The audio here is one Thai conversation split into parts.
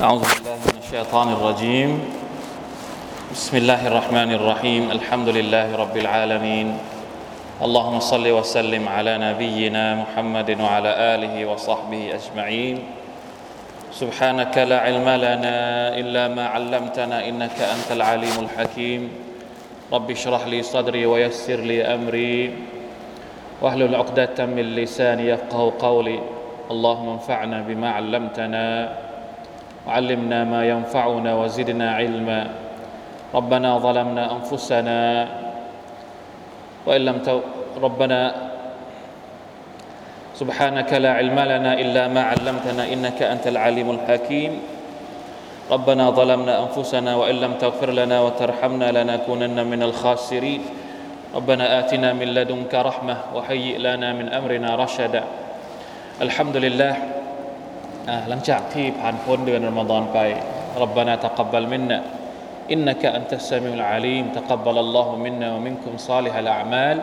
أعوذ بالله من الشيطان الرجيم. بسم الله الرحمن الرحيم. الحمد لله رب العالمين. اللهم صل وسلم على نبينا محمد وعلى آله وصحبه أجمعين. سبحانك لا علم لنا إلا ما علمتنا إنك أنت العليم الحكيم. رب اشرح لي صدري ويسر لي أمري. واحلل عقدة من لساني يفقه قولي. اللهم انفعنا بما علمتنا. وعلمنا ما ينفعنا وزدنا علما. ربنا ظلمنا أنفسنا وإن لم ت... ربنا سبحانك لا علم لنا إلا ما علمتنا إنك أنت العليم الحكيم. ربنا ظلمنا أنفسنا وإن لم تغفر لنا وترحمنا لنكونن من الخاسرين. ربنا آتنا من لدنك رحمة وهيئ لنا من أمرنا رشدا. الحمد لله หลังจากที่ผ่านพ้นเดือนรอมฎอนไปรับบานาตะกับบัลมินนะอินนักอันตัสซามิอุลอาลีมตะกับบัลอัลลอฮุมินนะวะมินคุมซาลิฮัลอามัล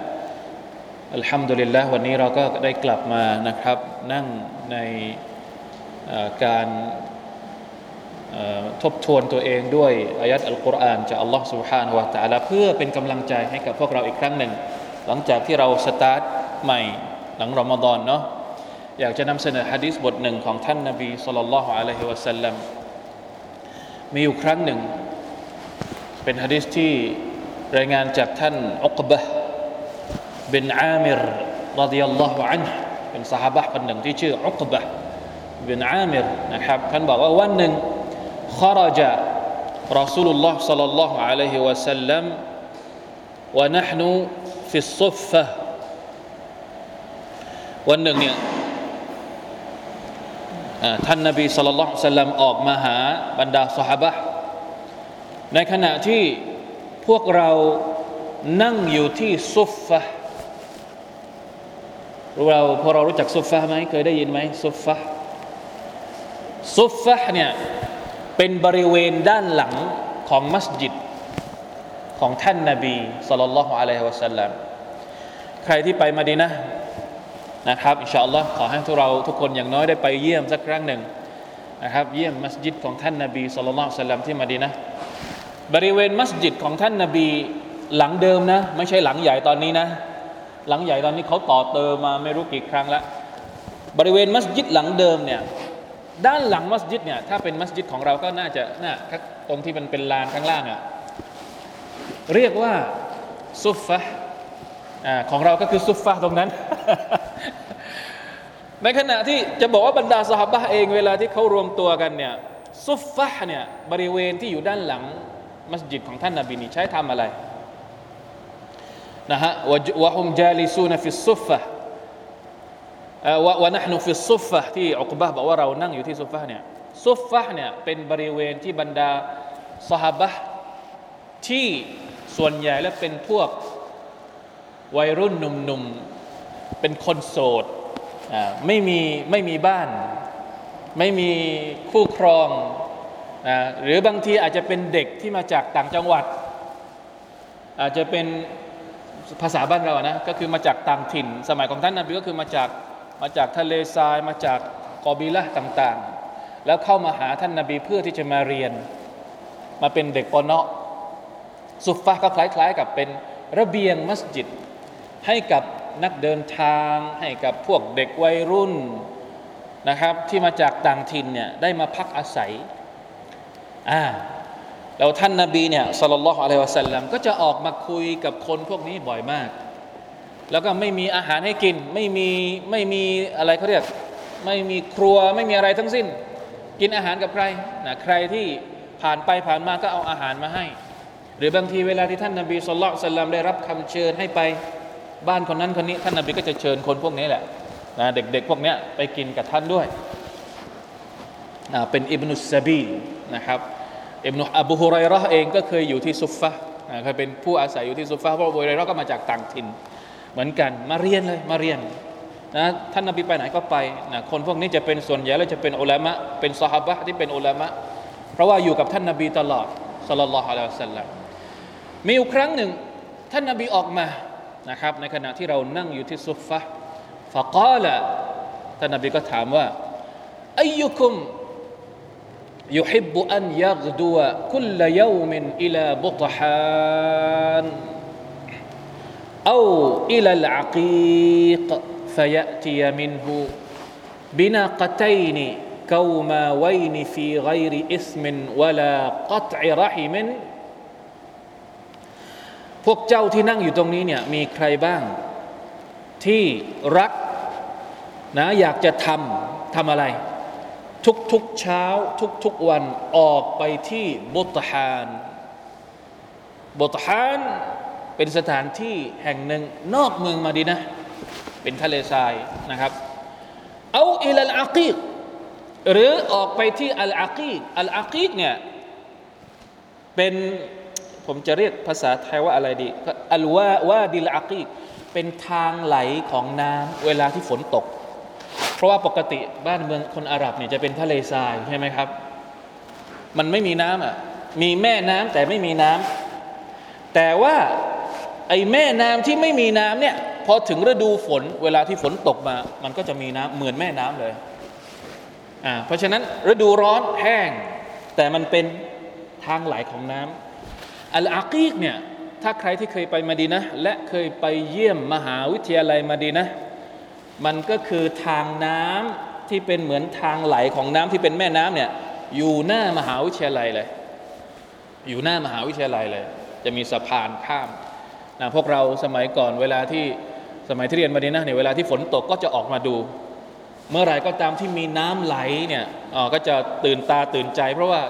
อัลฮัมดุลิลละวันนี้เราก็ได้กลับมานะครับ นั่งในการทบทวนตัวเองด้วยอายัดอัลกุรอานจากอัลลอฮ์ سبحانه และ تعالى เพื่อเป็นกำลังใจให้กับพวกเราอีกครั้งหนึ่ง หลังจากที่เราสตาร์ทใหม่หลังรอมฎอนเนาะ อยากจะนำเสนอฮะดีษบทหนึ่งของท่านนบีสุลต่านละฮ์อะลัยฮิวะสัลลัมมีอยู่ครั้งหนึ่ง เป็นฮะดีษที่รายงานจากท่านอุกบะบินอามิรรดิยัลลอฮุอันห์เป็นสหบะคนหนึ่งที่ชื่ออุกบะบินอามิรนะครับท่านบอกว่าวันหนึ่ง خرج رسول الله صلى الله عليه وسلم ونحن في الصفة วันหนึ่งเนี่ย ท่านนบีสุลต่านสัลลัมออกมาหาบรรดาสหบะในขณะที่พวกเรานั่งอยู่ที่ซุฟฟะเราพอเรารู้จักซุฟฟะไหมเคยได้ยินไหมซุฟฟะซุฟฟะเนี่ยเป็นบริเวณด้านหลังของมัสยิดของท่านนบีสุลต่านละฮ์อะลัยฮิวะสัลลัมใครที่ไปมาดีนะ นะครับอินชาอัลลอฮ์ขอให้ทุกเราทุกคนอย่างน้อยได้ไปเยี่ยมสักครั้งหนึ่งนะครับ เยี่ยมมัสยิดของท่านนบีสุลต่านสัลลัมที่มาดีนะบริเวณมัสยิดของท่านนบีหลังเดิมนะ ไม่ใช่หลังใหญ่ตอนนี้นะ หลังใหญ่ตอนนี้เขาต่อเติมมาไม่รู้กี่ครั้งแล้วบริเวณมัสยิดหลังเดิมเนี่ยด้านหลังมัสยิดเนี่ยถ้าเป็นมัสยิดของเราก็น่าจะน่าตรงที่มันเป็นลานข้างล่างอะ่ะเรียกว่าซุฟฟะของเราก็คือซุฟฟะตรงนั้น ในขณะที่จะบอกว่าบรรดาสหบะเองเวลาที่เขารวมตัวกันเนี่ยซุฟฟะเนี่ยบริเวณที่อยู่ด้านหลังมัสยิดของท่านนาบีนี่ใช้ทำอะไรนะฮะวะฮุมจาลิซูนฟิซุฟฟะวะวะนะฮ์นุฟิซุฟฟะที่อุกบะบอกว่าเรานั่งอยู่ที่ซุฟฟะเนี่ยซุฟฟะเนี่ยเป็นบริเวณที่บรรดาสหบะที่ส่วนใหญ่และเป็นพวกวัยรุ่นหนุ่มๆเป็นคนโสด ไม่มีไม่มีบ้าน ไม่มีคู่ครองนะหรือบางทีอาจจะเป็นเด็กที่มาจากต่างจังหวัด อาจจะเป็นภาษาบ้านเรานะก็คือมาจากต่างถิ่น สมัยของท่านนบีก็คือมาจากมาจากทะเลทรายมาจากกอบิละต่างๆ แล้วเข้ามาหาท่านนบีเพื่อที่จะมาเรียน มาเป็นเด็กปอนเนาะสุฟะก็คล้ายๆกับเป็นระเบียงมัสยิดให้กับ นักเดินทางให้กับพวกเด็กวัยรุ่นนะครับ ที่มาจากต่างถิ่นเนี่ยได้มาพักอาศัยอ่าแล้วท่านนาบีเนี่ยสลลัลลอฮุอะลัยฮิวะสัลลัมก็จะออกมาคุยกับคนพวกนี้บ่อยมาก แล้วก็ไม่มีอาหารให้กิน ไม่มีไม่มีอะไรเขาเรียก ไม่มีครัวไม่มีอะไรทั้งสิ้น กินอาหารกับใครนะใครที่ผ่านไปผ่านมาก็เอาอาหารมาให้ หรือบางทีเวลาที่ท่านนาบีสุลต่านสัลลัมได้รับคำเชิญให้ไป บ้านคนนั้นคนนี้ท่านนาบีก็จะเชิญคนพวกนี้แหละนะเด็กๆพวกนี้ไปกินกับท่านด้วยนะเป็นอิบนุสบีนะครับอิบนุอบูฮุไรเราะห์เองก็เคยอยู่ที่ซุฟฟะนะเคยเป็นผู้อาศัยอยู่ที่ซุฟฟะเพราะอบูฮุไรเราะห์ก็มาจากต่างถิ่น เหมือนกันมาเรียนเลยมาเรียนนะท่านนาบีไปไหนก็ไปนะคนพวกนี้จะเป็นส่วนใหญ่แล้วจะเป็นอุลามะเป็นซอฮาบะที่เป็นอุลามะเพราะว่าอยู่กับท่านนาบีตลอดสัลลัลลอฮุอะลัยฮิวสัลลัมมีอยู่ครั้งหนึ่ง ท่านนาบีออกมา นะครับในขณะที่เรานั่งอยู่ที่ซุฟฟะฟะกาละท่านนบีก็ถามว่าอายุคุม يحب أن يغدو كل يوم إلى بطحان أو إلى العقيق فيأتي منه بناقتين كوماوين في غير إثم ولا قطع رحم พวกเจ้าที่นั่งอยู่ตรงนี้เนี่ยมีใครบ้างที่รักนะอยากจะทำทำอะไร ทุกๆเช้า ทุกๆวันออกไปที่บุตฮานบุตฮานเป็นสถานที่แห่งหนึ่งนอกเมืองมาดีนะเป็นทะเลทรายนะครับเอาอิลลอากีกหรือออกไปที่อัลอากีกอัลอากีกเนี่ยเป็น ผมจะเรียกภาษาไทยว่าอะไรดีอัลวาวาดิลอากีเป็นทางไหลของน้ำเวลาที่ฝนตก เพราะว่าปกติบ้านเมืองคนอาหรับเนี่ยจะเป็นทะเลทรายใช่ไหมครับ มันไม่มีน้ำอะมีแม่น้ำแต่ไม่มีน้ำแต่ว่าไอ้แม่น้ำที่ไม่มีน้ำเนี่ยพอถึงฤดูฝนเวลาที่ฝนตกมา มันก็จะมีน้ำเหมือนแม่น้ำเลยอ่าเพราะฉะนั้นฤดูร้อนแห้ง แต่มันเป็นทางไหลของน้ำ อัลอากีกเนี่ยถ้าใครที่เคยไปมาดีนะและเคยไปเยี่ยมมหาวิทยาลัยมาดีนะมันก็คือทางน้ำที่เป็นเหมือนทางไหลของน้ำที่เป็นแม่น้ำเนี่ยอยู่หน้ามหาวิทยาลัยเลย อยู่หน้ามหาวิทยาลัยเลย จะมีสะพานข้ามนะพวกเราสมัยก่อนเวลาที่สมัยที่เรียนมาดีนะเนี่ยเวลาที่ฝนตกก็จะออกมาดู เมื่อไหร่ก็ตามที่มีน้ำไหลเนี่ยอ๋อก็จะตื่นตาตื่นใจ เพราะว่า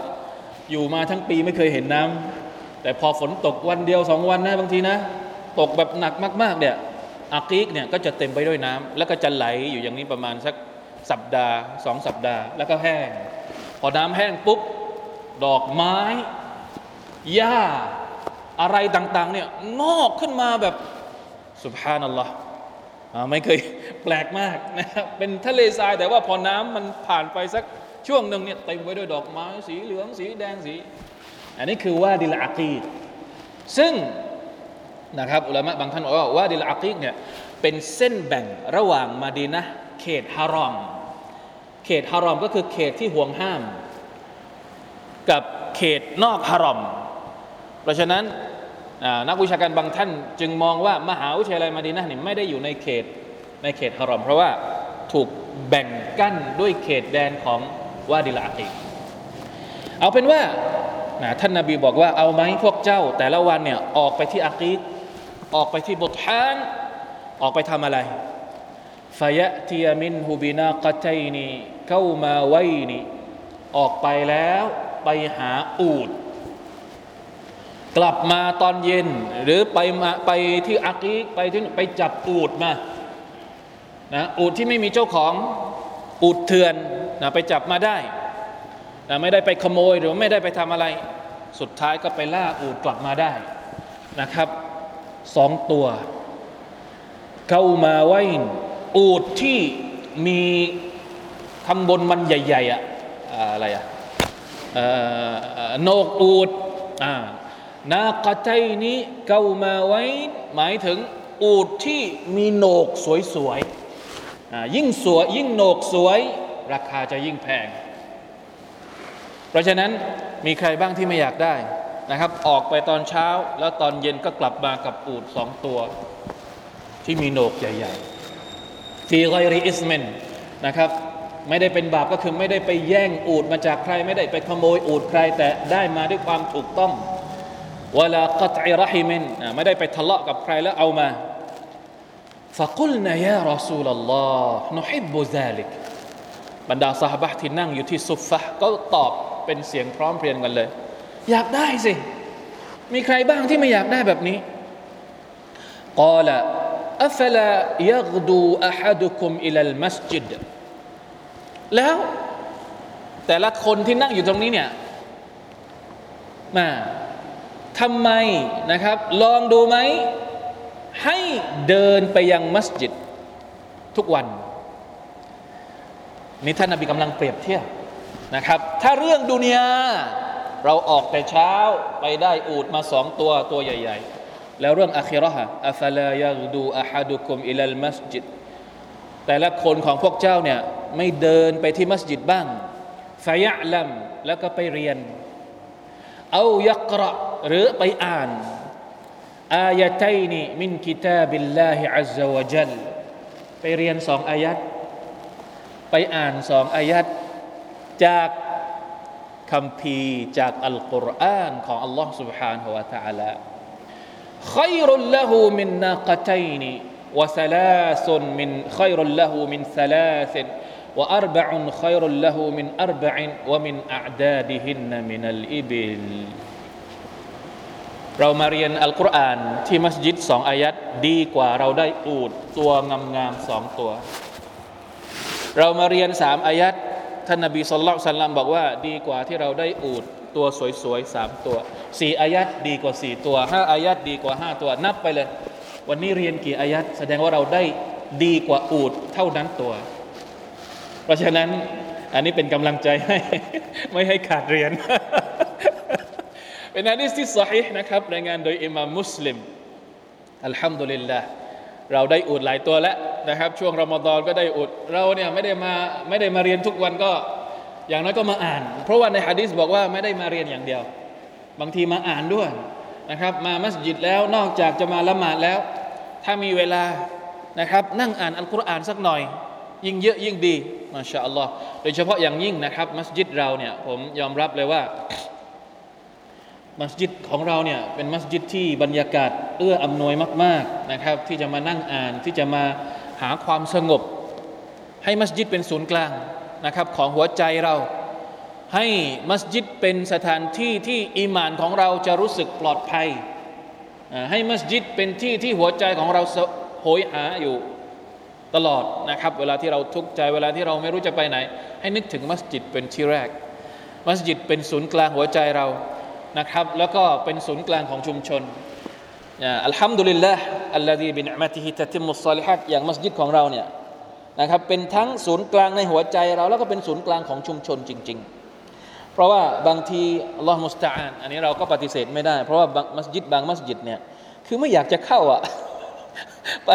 อยู่มาทั้งปีไม่เคยเห็นน้ำ แต่พอฝนตกวันเดียวสองวันนะบางทีนะ ตกแบบหนักมาก ๆ เนี่ยอากีกเนี่ยก็จะเต็มไปด้วยน้ำแล้วก็จะไหลอยู่อย่างนี้ประมาณสักสัปดาห์สองสัปดาห์ แล้วก็แห้ง พอน้ำแห้งปุ๊บ ดอกไม้หญ้าอะไรต่าง ๆ เนี่ยงอกขึ้นมาแบบสุบฮานัลลอฮ์ไม่เคยแปลกมากนะครับเป็นทะเลทรายแต่ว่าพอน้ำมันผ่านไปสักช่วงหนึ่งเนี่ยเต็มไปด้วยดอกไม้สีเหลืองสีแดงสี อันนี้คือว่าดิลอากีดซึ่งนะครับอุลามะบางท่านบอกว่าว่าดิลอากีดเนี่ยเป็นเส้นแบ่งระหว่างมาดีนะเขตฮารอม เขตฮารอมก็คือเขตที่ห่วงห้าม กับเขตนอกฮารอม เพราะฉะนั้นนักวิชาการบางท่านจึงมองว่ามหาวิทยาลัยมาดีนะนี่ไม่ได้อยู่ในเขตในเขตฮารอม เพราะว่าถูกแบ่งกั้นด้วยเขตแดนของวาดิลอากีเอาเป็นว่า นะท่านนาบีบอกว่าเอาไหมพวกเจ้า แต่ละวันเนี่ยออกไปที่อากีดออกไปที่บุตฮานออกไปทำอะไรฟยะตียมินฮูบินากะไจนีเข้ามาไว้นีออกไปแล้วไปหาอูด กลับมาตอนเย็น หรือไปมาไปที่อากีไปที่ไปจับอูดมานะอูดที่ไม่มีเจ้าของอูดเถื่อนนะไปจับมาได้ ไม่ได้ไปขโมยหรือไม่ได้ไปทำอะไร สุดท้ายก็ไปล่าอูดกลับมาได้นะครับสองตัวเข้ามาไว้อูดที่มีข้างบนมันใหญ่ๆอะอะไรอะโนกอูดอ่านาคาไจนี้เกามาไว้หมายถึงอูดที่มีโหนกสวยๆยิ่งสวยยิ่งโหนกสวย ราคาจะยิ่งแพง เพราะฉะนั้นมีใครบ้างที่ไม่อยากได้นะครับ ออกไปตอนเช้าแล้วตอนเย็นก็กลับมากับอูดสองตัว ที่มีโหนกใหญ่ๆفي غير إثمนะครับไม่ได้เป็นบาปก็คือไม่ได้ไปแย่งอูดมาจากใครไม่ได้ไปขโมยอูดใคร แต่ได้มาด้วยความถูกต้องولا قطع رحمไม่ได้ไปทะเลาะกับใครแล้วเอามาفقلنا يا رسول الله نحب ذلكบรรดาสหบะที่นั่งอยู่ที่ซุฟฟะก็ตอบ เป็นเสียงพร้อมเพรียงกันเลย อยากได้สิ มีใครบ้างที่ไม่อยากได้แบบนี้กอละอัฟลายักดูอาฮัดุคุมอิลัลมัสจิดแล้วแต่ละคนที่นั่งอยู่ตรงนี้เนี่ยมาทำไมนะครับ ลองดูไหม ให้เดินไปยังมัสยิดทุกวัน นี่ท่านนบีกำลังเปรียบเทียบ นะครับ ถ้าเรื่องดุนยาเราออกแต่เช้าไปได้อูดมาสองตัวตัวใหญ่ ๆ แล้วเรื่องอาคิรอฮะอัฟลายกดูอาฮัดุคุมอิลัลมัสยิดแต่ละคนของพวกเจ้าเนี่ยไม่เดินไปที่มัสยิดบ้างฟยะลัมแล้วก็ไปเรียน เอายักระหรือไปอ่านอายะตัยนีมินกิตาบิลลาฮิอัลลอฮฺวะจัลไปเรียนสองอายัดไปอ่านสองอายัด จากคำพีจากอัลกุรอานของ Allah سبحانه และ تعالى خير له من ناقتين وثلاث من خير له من ثلاث وأربع خير له من أربع ومن أعدادهن من الإبل เรามาเรียนอัลกุรอานที่มัสยิดสองอายัดดีกว่าเราได้อูดตัวงามๆสองตัว เรามาเรียนสามอายัด ท่านนบีสุลต่านสัลลัมบอกว่า ดีกว่าที่เราได้อูดตัวสวยๆสามตัวสี่อายัดดีกว่าสี่ตัวห้าอายัดดีกว่าห้าตัวนับไปเลย วันนี้เรียนกี่อายัดแสดงว่าเราได้ดีกว่าอูดเท่านั้นตัว เพราะฉะนั้นอันนี้เป็นกำลังใจให้ ไม่ให้ขาดเรียน เป็นฮะดิษที่สฮีนะครับรายงานโดยอิมามมุสลิมอัลฮัมดุลิลลาห์ เราได้อุดหลายตัวแล้วนะครับ ช่วงรอมฎอนก็ได้อุด เราเนี่ยไม่ได้มาไม่ได้มาเรียนทุกวันก็อย่างน้อยก็มาอ่าน เพราะว่าในฮะดิษบอกว่าไม่ได้มาเรียนอย่างเดียว บางทีมาอ่านด้วยนะครับ มามัสยิดแล้วนอกจากจะมาละหมาดแล้ว ถ้ามีเวลานะครับ นั่งอ่านอัลกุรอานสักหน่อย ยิ่งเยอะยิ่งดีมาชาอัลลอฮ์โดยเฉพาะอย่างยิ่งนะครับ มัสยิดเราเนี่ยผมยอมรับเลยว่า มัสยิดของเราเนี่ยเป็นมัสยิดที่บรรยากาศเอื้ออำนวยมาก ๆนะครับ ที่จะมานั่งอ่านที่จะมาหาความสงบ ให้มัสยิดเป็นศูนย์กลางนะครับของหัวใจเรา ให้มัสยิดเป็นสถานที่ที่อิมานของเราจะรู้สึกปลอดภัย ให้มัสยิดเป็นที่ที่หัวใจของเราโหยหาอยู่ตลอดนะครับ เวลาที่เราทุกข์ใจเวลาที่เราไม่รู้จะไปไหน ให้นึกถึงมัสยิดเป็นที่แรก มัสยิดเป็นศูนย์กลางหัวใจเรา นะครับแล้วก็เป็นศูนย์กลางของชุมชนอัลฮัมดุลิลละอัลลอฮีบินอัมติฮิตะติมุสซาลิฮัดอย่างมัสยิดของเราเนี่ยนะครับเป็นทั้งศูนย์กลางในหัวใจเราแล้วก็เป็นศูนย์กลางของชุมชนจริง ๆ เพราะว่าบางทีอัลลอฮ์มุสตาอันนี้เราก็ปฏิเสธไม่ได้ เพราะว่ามัสยิดบางมัสยิดเนี่ยคือไม่อยากจะเข้าอะไป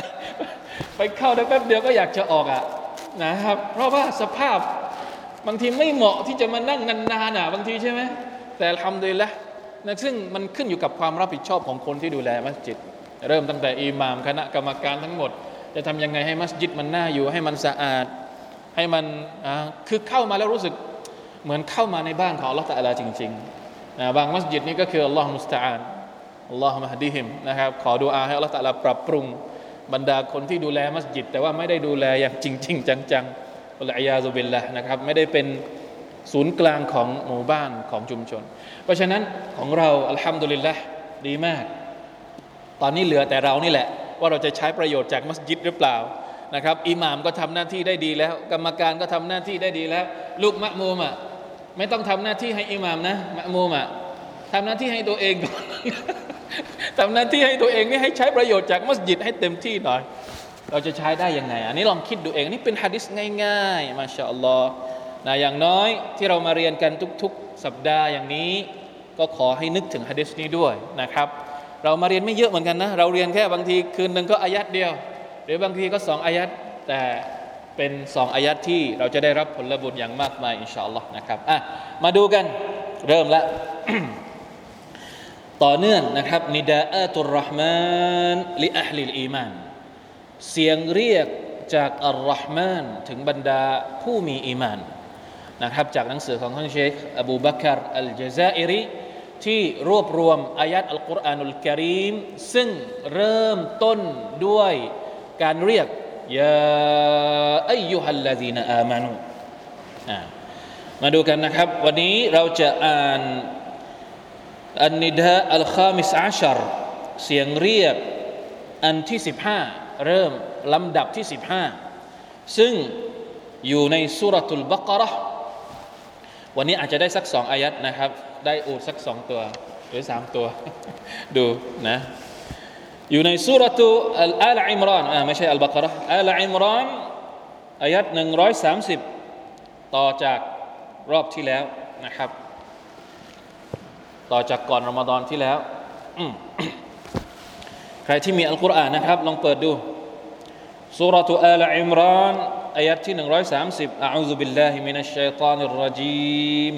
ไปเข้าได้แป๊บเดียวก็อยากจะออกอะนะครับ เพราะว่าสภาพบางทีไม่เหมาะที่จะมานั่งนานๆอะบางทีใช่ไหม แต่ทำโดยละนะซึ่งมันขึ้นอยู่กับความรับผิดชอบของคนที่ดูแลมัสยิด เริ่มตั้งแต่อิหม่ามคณะกรรมการทั้งหมด จะทำยังไงให้มัสยิดมันน่าอยู่ ให้มันสะอาด ให้มันคือเข้ามาแล้วรู้สึกเหมือนเข้ามาในบ้านของอัลลอฮฺตะลาจริงๆนะบางมัสยิดนี่ก็คืออัลลอฮฺมุสตาอันอัลลอฮฺมะฮดีฮิมนะครับขอดูอาให้อัลลอฮฺตะลาปรับปรุงบรรดาคนที่ดูแลมัสยิด แต่ว่าไม่ได้ดูแลอย่างจริง ๆ จังๆอัลลอฮฺยาซุบิลละนะครับไม่ได้เป็น ศูนย์กลางของหมู่บ้านของชุมชน เพราะฉะนั้นของเราอัลฮัมดุลิลละดีมาก ตอนนี้เหลือแต่เรานี่แหละ ว่าเราจะใช้ประโยชน์จากมัสยิดหรือเปล่านะครับอิหม่ามก็ทำหน้าที่ได้ดีแล้ว กรรมการก็ทำหน้าที่ได้ดีแล้ว ลูกมะมูมอะไม่ต้องทำหน้าที่ให้อิหม่ามนะมะมูมอะทำหน้าที่ให้ตัวเองก่อนทำหน้าที่ให้ตัวเองนี่ให้ใช้ประโยชน์จากมัสยิดให้เต็มที่หน่อย เราจะใช้ได้ยังไง อันนี้ลองคิดดูเอง นี่เป็นฮะดิษง่ายๆ มาชาอัลลอฮ์ นะอย่างน้อยที่เรามาเรียนกันทุกๆ สัปดาห์อย่างนี้ ก็ขอให้นึกถึงฮะดิษนี้ด้วยนะครับ เรามาเรียนไม่เยอะเหมือนกันนะ เราเรียนแค่บางทีคืนหนึ่งก็อายัดเดียว หรือบางทีก็สองอายัดแต่เป็นสองอายัดที่เราจะได้รับผลบุญอย่างมากมายإن شاء اللهนะครับอะมาดูกันเริ่มละต่อเนื่องนะครับنداءات الرحمن لأهل الإيمانเสียงเรียกจากอัร-เราะห์มานถึงบรรดาผู้มีอีมาน นะครับจากหนังสือของท่านเชคอบูบักรอัลจซาอิรีที่รวบรวมอายัดอัลกุรอานุลกิริมซึ่งเริ่มต้นด้วยการเรียกยาอายุฮัลลาดีนอามานุมาดูกันนะครับ วันนี้เราจะอ่านอันนิดะอัลคามิสอาชรเสียงเรียกอันที่ 15 เริ่มลำดับที่ 15 ซึ่งอยู่ในสุรทูลบักรห์ วันนี้อาจจะได้สักสองอายัดนะครับ ได้อูดสักสองตัว หรือสามตัว ดูนะ อยู่ในสุรทูอัลอาลอิมรานอ่าไม่ใช่อัลบากระอัลอิมรานอายัดหนึ่งร้อยสามสิบต่อจากรอบที่แล้วนะครับ ต่อจากก่อนรอมฎอนที่แล้วใครที่มีอัลกุรอานนะครับ ลองเปิดดูสุรทูอัลอิมราน อายะที่130อะอูซุบิลลาฮิมินัชชัยฏานิรรจีม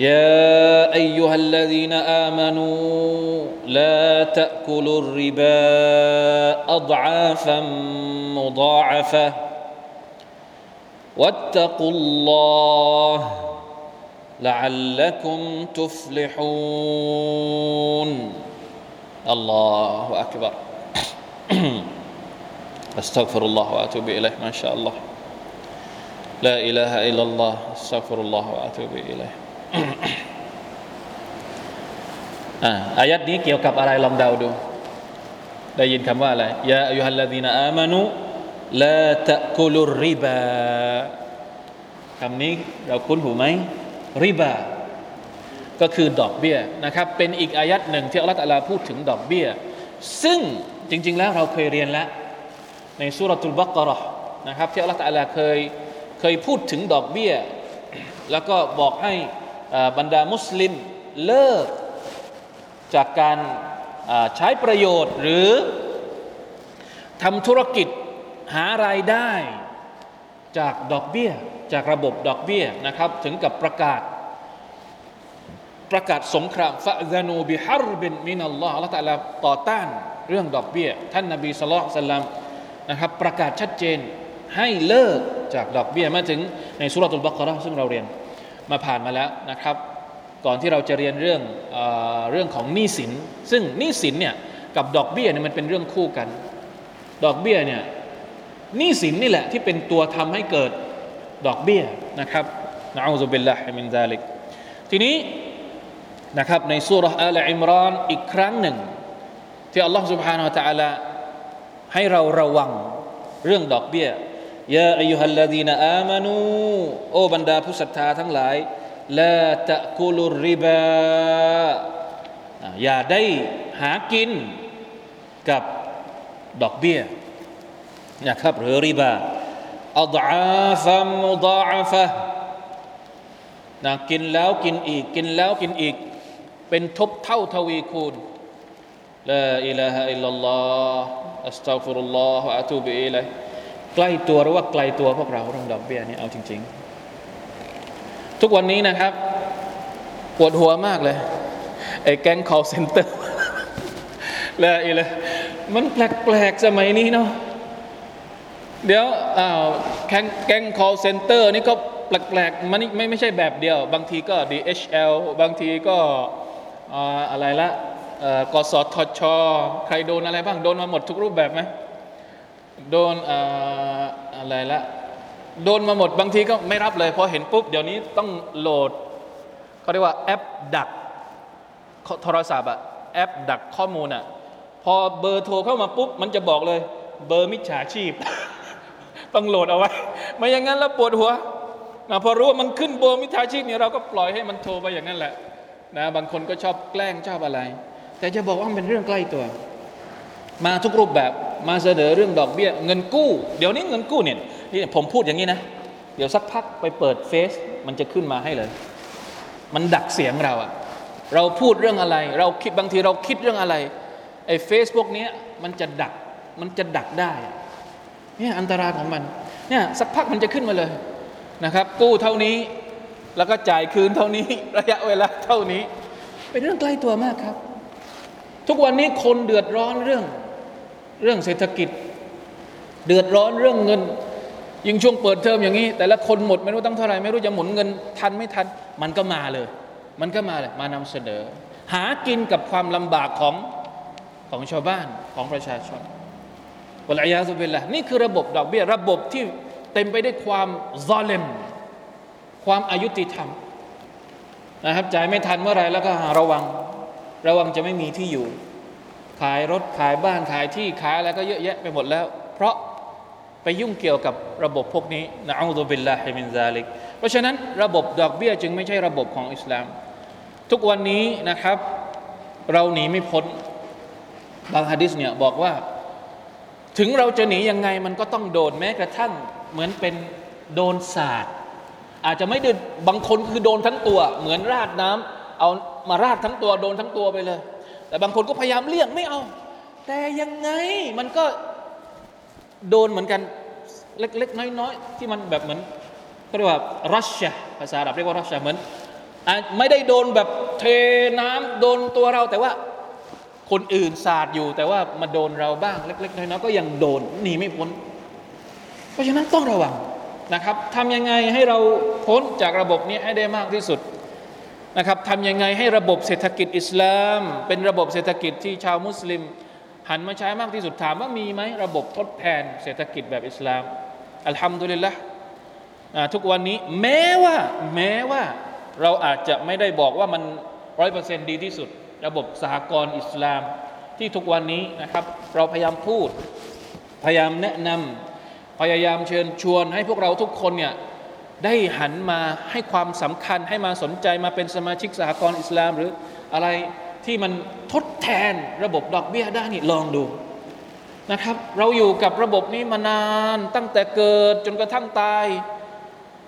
يا ايها الذين امنوا لا تاكلوا الربا اضعافا مضاعفه واتقوا الله لعلكم تفلحون الله اكبر استغفر الله واتوب اليه ما شاء الله لا اله الا الله استغفر الله واتوب اليه อายัดนี้เกี่ยวกับอะไรลองเดาดู ได้ยินคำว่าอะไรยาอายุฮัลลาดีนอามานุลาตะกุลุริบาคำนี้เราคุ้นหูไหมริบา ก็คือดอกเบี้ยนะครับ เป็นอีกอายัดหนึ่งที่อัลลอฮฺตะลาพูดถึงดอกเบี้ย ซึ่งจริง ๆ แล้วเราเคยเรียนแล้ว ในสุรทูลบักรอนะครับที่อัลลอฮฺตะลาเคยเคยพูดถึงดอกเบี้ย แล้วก็บอกให้บรรดามุสลิมเลิกจากการใช้ประโยชน์หรือทำธุรกิจหารายได้จากดอกเบี้ย จากระบบดอกเบี้ยนะครับ ถึงกับประกาศ ประกาศสงครามฟะซานูบิฮารบินมินัลลอฮ์ละตะลาต่อต้านเรื่องดอกเบี้ย ท่านนบีสุลต่าน นะครับประกาศชัดเจนให้เลิกจากดอกเบี้ยมาถึงในสุรตุลบักราซึ่งเราเรียนมาผ่านมาแล้วนะครับ ก่อนที่เราจะเรียนเรื่องเอเรื่องของหนี้สิน ซึ่งหนี้สินเนี่ยกับดอกเบี้ยเนี่ยมันเป็นเรื่องคู่กัน ดอกเบี้ยเนี่ยหนี้สินนี่แหละที่เป็นตัวทำให้เกิดดอกเบี้ยนะครับนะอูซุบิลลาฮิมินซาลิกทีนี้นะครับในสุรษอัลอิมรานอีกครั้งหนึ่ง ที่อัลลอฮฺ سبحانه และ تعالى ให้เราระวังเรื่องดอกเบี้ยยาอายุฮัลลาดีนอามานูโอบรรดาผู้ศรัทธาทั้งหลายลาตะกุลุริบาอย่าได้หากินกับดอกเบี้ยนะครับหรือริบา أضعافا مضاعفةนะกินแล้วกินอีก กินแล้วกินอีก เป็นทบเท่าทวีคูณلا إله إلا الله أستغفر الله وأتوب إليهใกล้ตัวหรือว่าไกลตัวพวกเราเรื่องดอกเบี้ยนี่เอาจริง ๆ ทุกวันนี้นะครับปวดหัวมากเลยไอ้แก๊ง call center แล้วอีเลยมันแปลกๆสมัยนี้เนาะเดี๋ยวอ้าวแก๊งแก๊ง call center นี่ก็แปลกๆมันไม่ไม่ใช่แบบเดียว บางทีก็ DHL บางทีก็อะไรละ กสทช ใครโดนอะไรบ้าง โดนมาหมดทุกรูปแบบไหมโดนอะไรละ โดนมาหมดบางทีก็ไม่รับเลยพอเห็นปุ๊บ เดี๋ยวนี้ต้องโหลดเขาเรียกว่าแอปดักโทรศัพท์อะแอปดักข้อมูลอะพอเบอร์โทรเข้ามาปุ๊บ มันจะบอกเลย เบอร์มิจฉาชีพ ต้องโหลดเอาไว้ ไม่อย่างนั้นแล้วปวดหัวนะพอรู้ว่ามันขึ้นเบอร์มิจฉาชีพเนี่ยเราก็ปล่อยให้มันโทรไปอย่างนั้นแหละนะบางคนก็ชอบแกล้งชอบอะไร แต่จะบอกว่ามันเป็นเรื่องใกล้ตัว มาทุกรูปแบบมาเสนอเรื่องดอกเบี้ย เงินกู้ เดี๋ยวนี้เงินกู้เนี่ยนี่ผมพูดอย่างนี้นะ เดี๋ยวสักพักไปเปิดเฟซมันจะขึ้นมาให้เลย มันดักเสียงเราอะเราพูดเรื่องอะไร เราคิดบางทีเราคิดเรื่องอะไรไอ้เฟซพวกนี้มันจะดักมันจะดักได้เนี่ยอันตรายของมันเนี่ยสักพักมันจะขึ้นมาเลยนะครับ กู้เท่านี้แล้วก็จ่ายคืนเท่านี้ ระยะเวลาเท่านี้ เป็นเรื่องใกล้ตัวมากครับ ทุกวันนี้คนเดือดร้อนเรื่อง เรื่องเศรษฐกิจ เดือดร้อนเรื่องเงิน ยิ่งช่วงเปิดเทอมอย่างนี้ แต่ละคนหมดไม่รู้ตั้งเท่าไหร่ไม่รู้จะหมุนเงินทันไม่ทัน มันก็มาเลย มันก็มาเลยมานำเสนอ หากินกับความลำบากของของชาวบ้านของประชาชนวลัยาสุบิลละนี่คือระบบดอกเบี้ยระบบที่เต็มไปด้วยความซอเลมความอายุติธรรมนะครับจ่ายไม่ทันเมื่อไรแล้วก็ระวัง ระวังจะไม่มีที่อยู่ ขายรถขายบ้านขายที่ขายอะไรก็เยอะแยะไปหมดแล้ว เพราะไปยุ่งเกี่ยวกับระบบพวกนี้นะอัลลอฮฺบิลลาฮิมินซาลิก เพราะฉะนั้นระบบดอกเบี้ยจึงไม่ใช่ระบบของอิสลาม ทุกวันนี้นะครับ เราหนีไม่พ้นบางฮะดิษเนี่ยบอกว่า ถึงเราจะหนียังไงมันก็ต้องโดนแม้กระทั่งเหมือนเป็นโดนศาสตร์อาจจะไม่เดินบางคนคือโดนทั้งตัว เหมือนราดน้ำ เอามาราดทั้งตัวโดนทั้งตัวไปเลย แต่บางคนก็พยายามเลี่ยงไม่เอา แต่ยังไงมันก็โดนเหมือนกันเล็กๆน้อยๆที่มันแบบเหมือนเขาเรียกว่ารัชชะภาษาอาหรับเรียกว่ารัชชะเหมือนไม่ได้โดนแบบเทน้ำโดนตัวเรา แต่ว่าคนอื่นสาดอยู่ แต่ว่ามาโดนเราบ้างเล็กๆน้อยๆก็ยังโดนหนีไม่พ้น เพราะฉะนั้นต้องระวังนะครับทำยังไงให้เราพ้นจากระบบนี้ให้ได้มากที่สุด นะครับทำยังไงให้ระบบเศรษฐกิจอิสลาม เป็นระบบเศรษฐกิจที่ชาวมุสลิม หันมาใช้มากที่สุดถามว่ามีไหมระบบทดแทนเศรษฐกิจแบบอิสลามอัลฮัมดุลิลละทุกวันนี้แม้ว่าแม้ว่าเราอาจจะไม่ได้บอกว่ามันร้อยเปอร์เซ็นต์ดีที่สุด ระบบสหกรณ์อิสลาม ที่ทุกวันนี้นะครับ เราพยายามพูด พยายามแนะนำพยายามเชิญชวนให้พวกเราทุกคนเนี่ย ได้หันมาให้ความสำคัญให้มาสนใจมาเป็นสมาชิกสหกรณ์อิสลาม หรืออะไรที่มันทดแทนระบบดอกเบี้ยได้นี่ลองดูนะครับ เราอยู่กับระบบนี้มานานตั้งแต่เกิดจนกระทั่งตาย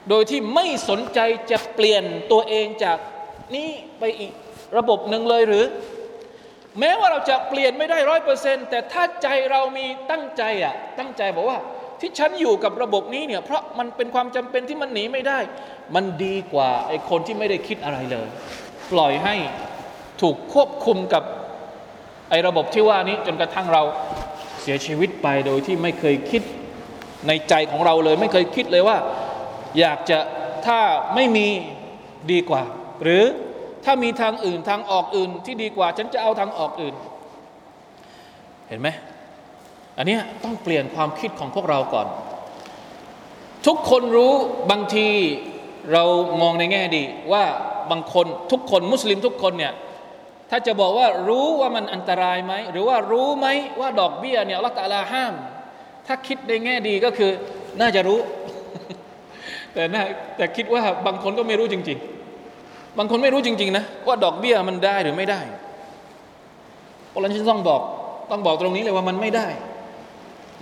โดยที่ไม่สนใจจะเปลี่ยนตัวเองจากนี้ไปอีกระบบหนึ่งเลยหรือ แม้ว่าเราจะเปลี่ยนไม่ได้ร้อยเปอร์เซ็นต์แต่ถ้าใจเรามีตั้งใจอะตั้งใจบอกว่า ที่ฉันอยู่กับระบบนี้เนี่ยเพราะมันเป็นความจำเป็นที่มันหนีไม่ได้ มันดีกว่าไอ้คนที่ไม่ได้คิดอะไรเลย ปล่อยให้ถูกควบคุมกับไอ้ระบบที่ว่านี้จนกระทั่งเราเสียชีวิตไปโดยที่ไม่เคยคิดในใจของเราเลย ไม่เคยคิดเลยว่า อยากจะถ้าไม่มีดีกว่า หรือถ้ามีทางอื่นทางออกอื่นที่ดีกว่า ฉันจะเอาทางออกอื่น เห็นไหม อันนี้ต้องเปลี่ยนความคิดของพวกเราก่อน ทุกคนรู้บางทีเรามองในแง่ดี ว่าบางคนทุกคนมุสลิมทุกคนเนี่ยถ้าจะบอกว่ารู้ว่ามันอันตรายไหมหรือว่ารู้ไหมว่าดอกเบี้ยเนี่ยละตาลาห้าม ถ้าคิดในแง่ดีก็คือ น่าจะรู้ แต่น่าแต่คิดว่าบางคนก็ไม่รู้จริง ๆ บางคนไม่รู้จริง ๆ นะ ว่าดอกเบี้ยมันได้หรือไม่ได้เพราะฉะนั้นต้องบอกต้องบอกตรงนี้เลยว่ามันไม่ได้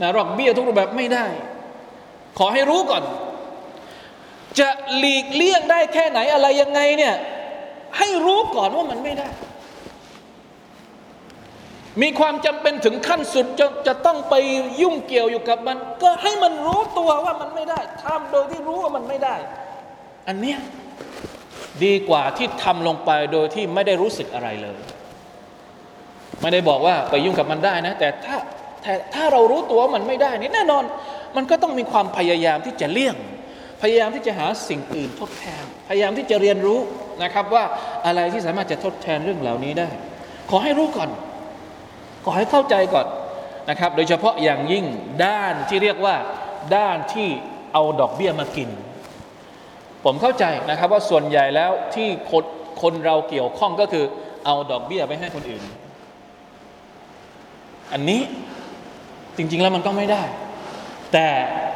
นะดอกเบี้ยทุกรูปแบบไม่ได้ ขอให้รู้ก่อน จะหลีกเลี่ยงได้แค่ไหนอะไรยังไงเนี่ยให้รู้ก่อนว่ามันไม่ได้ มีความจำเป็นถึงขั้นสุดจะจะต้องไปยุ่งเกี่ยวอยู่กับมัน ก็ให้มันรู้ตัวว่ามันไม่ได้ทำโดยที่รู้ว่ามันไม่ได้ อันเนี้ยดีกว่าที่ทำลงไปโดยที่ไม่ได้รู้สึกอะไรเลย ไม่ได้บอกว่าไปยุ่งกับมันได้นะ แต่ถ้า แต่ถ้าเรารู้ตัวว่ามันไม่ได้นี่แน่นอน มันก็ต้องมีความพยายามที่จะเลี่ยง พยายามที่จะหาสิ่งอื่นทดแทน พยายามที่จะเรียนรู้นะครับว่าอะไรที่สามารถจะทดแทนเรื่องเหล่านี้ได้ ขอให้รู้ก่อน ขอให้เข้าใจก่อนนะครับ โดยเฉพาะอย่างยิ่งด้านที่เรียกว่า ด้านที่เอาดอกเบี้ยมากิน ผมเข้าใจนะครับว่าส่วนใหญ่แล้วที่คนคนเราเกี่ยวข้องก็คือเอาดอกเบี้ยไปให้คนอื่น อันนี้ จริง ๆ แล้วมันก็ไม่ได้ แต่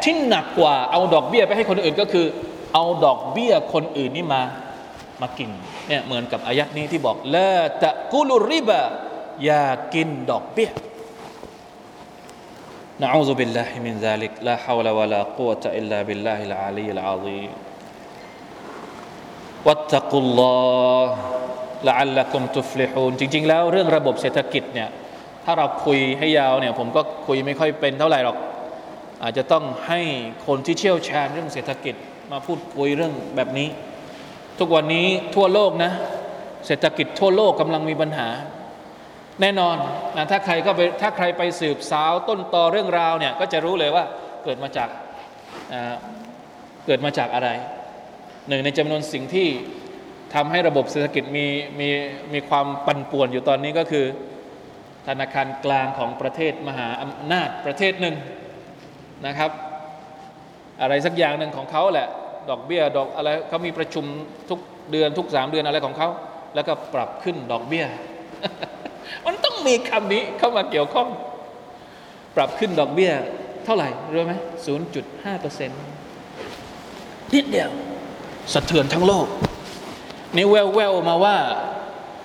ที่หนักกว่าเอาดอกเบี้ยไปให้คนอื่นก็คือ เอาดอกเบี้ยคนอื่นนี่มามากินเนี่ยเหมือนกับอายัดนี้ที่บอกلا تأكلوا الرباอย่ากินดอกเบี้ยنعوذ بالله من ذلك لا حول ولا قوة إلا بالله العلي العظيم واتقوا الله لعلكم تفلحونจริง ๆ แล้วเรื่องระบบเศรษฐกิจเนี่ย ถ้าเราคุยให้ยาวเนี่ยผมก็คุยไม่ค่อยเป็นเท่าไหร่หรอก อาจจะต้องให้คนที่เชี่ยวชาญเรื่องเศรษฐกิจมาพูดคุยเรื่องแบบนี้ ทุกวันนี้ทั่วโลกนะเศรษฐกิจทั่วโลกกำลังมีปัญหา แน่นอนนะถ้าใครก็ไปถ้าใครไปสืบสาวต้นตอเรื่องราวเนี่ยก็จะรู้เลยว่าเกิดมาจากเกิดมาจากอะไร หนึ่งในจำนวนสิ่งที่ทำให้ระบบเศรษฐกิจมีมีมีความปั่นป่วนอยู่ตอนนี้ก็คือ ธนาคารกลางของประเทศมหาอำนาจประเทศหนึ่งนะครับ อะไรสักอย่างหนึ่งของเขาแหละ ดอกเบี้ยดอกอะไรเขามีประชุมทุกเดือนทุกสามเดือนอะไรของเขา แล้วก็ปรับขึ้นดอกเบี้ย มันต้องมีคำนี้เข้ามาเกี่ยวข้อง ปรับขึ้นดอกเบี้ย เท่าไหร่รู้ไหมศูนย์จุดห้าเปอร์เซ็นต์นิดเดียวสะเทือนทั้งโลก นี่แววแววมาว่า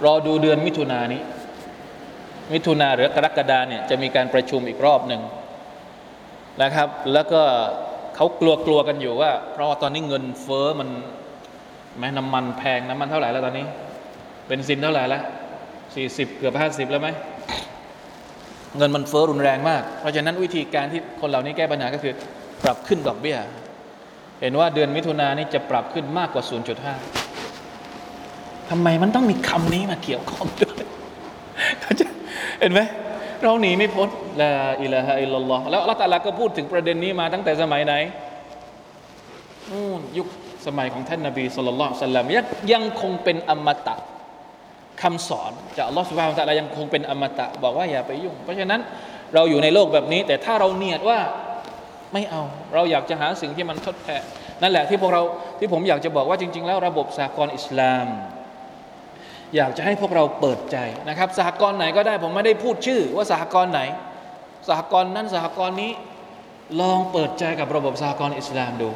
รอดูเดือนมิถุนายนนี้ มิถุนาหรือกรกฎาเนี่ยจะมีการประชุมอีกรอบหนึ่งนะครับ แล้วก็เขากลัวกลัวกันอยู่ว่า เพราะว่าตอนนี้เงินเฟ้อมันแม้น้ำมันแพงน้ำมันเท่าไหร่แล้วตอนนี้เป็นซินเท่าไหร่แล้วสี่สิบเกือบห้าสิบแล้วไหมเงินมันเฟ้อรุนแรงมาก เพราะฉะนั้นวิธีการที่คนเหล่านี้แก้ปัญหาก็คือปรับขึ้นดอกเบี้ย เห็นว่าเดือนมิถุนานนี้จะปรับขึ้นมากกว่า 0.5ทำไมมันต้องมีคำนี้มาเกี่ยวข้องด้วย เห็นไหมเราหนีไม่พ้นลาอิลาฮะอิลลัลลอฮ์แล้วอัลลอฮฺตะอาลาก็พูดถึงประเด็นนี้มาตั้งแต่สมัยไหนนู่นยุคสมัยของท่านนบีสุลต่านสัลลัมยังยังคงเป็นอมตะคำสอนจากอัลลอฮฺสุบฮานตะลายังคงเป็นอมตะ บอกว่าอย่าไปยุ่ง เพราะฉะนั้นเราอยู่ในโลกแบบนี้ แต่ถ้าเราเนียดว่าไม่เอา เราอยากจะหาสิ่งที่มันทดแทนนั่นแหละที่พวกเราที่ผมอยากจะบอกว่าจริง ๆ แล้วระบบสากลอิสลาม อยากจะให้พวกเราเปิดใจนะครับ สหกรณ์ไหนก็ได้ผมไม่ได้พูดชื่อ ว่าสหกรณ์ไหน สหกรณ์นั้นสหกรณ์นี้ ลองเปิดใจกับระบบสหกรณ์อิสลามดู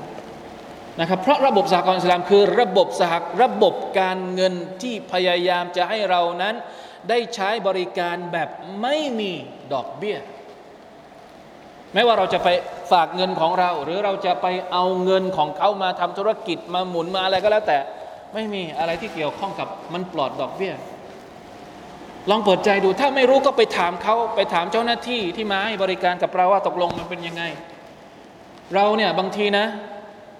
นะครับเพราะระบบสหกรณ์อิสลามคือระบบสหระบบการเงินที่พยายามจะให้เรานั้น ได้ใช้บริการแบบไม่มีดอกเบี้ย ไม่ว่าเราจะไปฝากเงินของเรา หรือเราจะไปเอาเงินของเขามาทำธุรกิจมาหมุนมาอะไรก็แล้วแต่ ไม่มีอะไรที่เกี่ยวข้องกับมันปลอดดอกเบี้ย ลองเปิดใจดูถ้าไม่รู้ก็ไปถามเขาไปถามเจ้าหน้าที่ที่มาให้บริการกับเราว่าตกลงมันเป็นยังไง เราเนี่ยบางทีนะ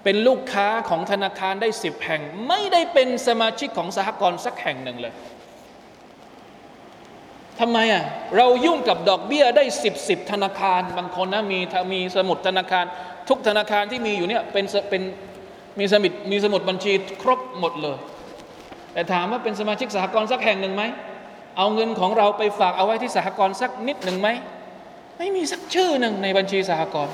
เป็นลูกค้าของธนาคารได้สิบแห่ง ไม่ได้เป็นสมาชิกของสหกรณ์สักแห่งหนึ่งเลยทำไมอะเรายุ่งกับดอกเบี้ยได้สิบสิบธนาคาร บางคนนะมีมีสมุดธนาคาร ทุกธนาคารที่มีอยู่เนี่ยเป็นเป็น มีสมุดมีสมุดบัญชีครบหมดเลย แต่ถามว่าเป็นสมาชิกสหกรณ์สักแห่งหนึ่งไหม เอาเงินของเราไปฝากเอาไว้ที่สหกรณ์สักนิดหนึ่งไหม ไม่มีสักชื่อหนึ่งในบัญชีสหกรณ์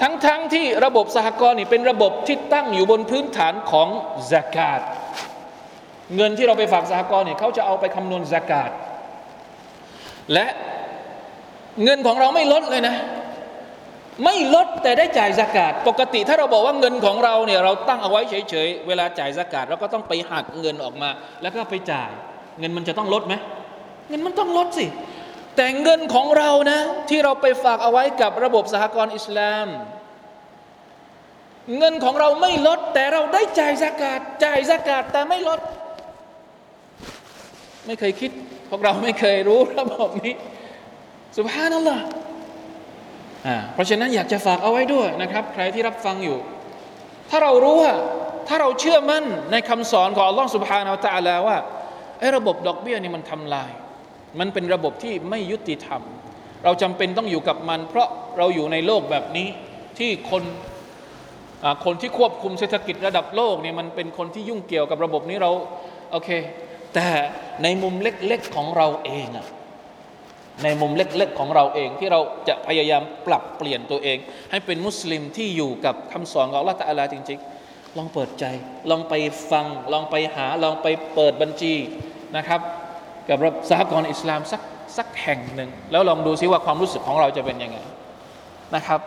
ทั้งๆทที่ระบบสหกรณ์นี่เป็นระบบที่ตั้งอยู่บนพื้นฐานของสกาดเงินที่เราไปฝากสหกรณ์เนี่ยเขาจะเอาไปคำนวณสกาดและเงินของเราไม่ลดเลยนะ ไม่ลดแต่ได้จ่ายสกาดปกติถ้าเราบอกว่าเงินของเราเนี่ยเราตั้งเอาไว้เฉยๆเวลาจ่ายสกาดเราก็ต้องไปหักเงินออกมา แล้วก็ไปจ่าย เงินมันจะต้องลดไหมเงินมันต้องลดสิ แต่เงินของเรานะที่เราไปฝากเอาไว้กับระบบสหกรณ์อิสลาม เงินของเราไม่ลด แต่เราได้จ่ายสกาดจ่ายสกาดแต่ไม่ลด ไม่เคยคิดพวกเราไม่เคยรู้ระบบนี้สุภาพนั่นแหละ เพราะฉะนั้นอยากจะฝากเอาไว้ด้วยนะครับ ใครที่รับฟังอยู่ ถ้าเรารู้ว่าถ้าเราเชื่อมั่นในคำสอนของอัลลอฮฺสุบฮานาอัลตะลาว่าไอ้ระบบดอกเบี้ยนี่มันทำลาย มันเป็นระบบที่ไม่ยุติธรรม เราจำเป็นต้องอยู่กับมัน เพราะเราอยู่ในโลกแบบนี้ที่คนคนที่ควบคุมเศรษฐกิจระดับโลกเนี่ยมันเป็นคนที่ยุ่งเกี่ยวกับระบบนี้เราโอเค แต่ในมุมเล็กๆของเราเองอะ ในมุมเล็กๆของเราเอง ที่เราจะพยายามปรับเปลี่ยนตัวเอง ให้เป็นมุสลิมที่อยู่กับคำสอนของอัลลอฮฺตะอาลาจริง ๆ ลองเปิดใจ ลองไปฟัง ลองไปหา ลองไปเปิดบัญชีนะครับกับสหกรณ์อิสลามสักสักแห่งหนึ่ง แล้วลองดูซิว่าความรู้สึกของเราจะเป็นยังไงนะครับ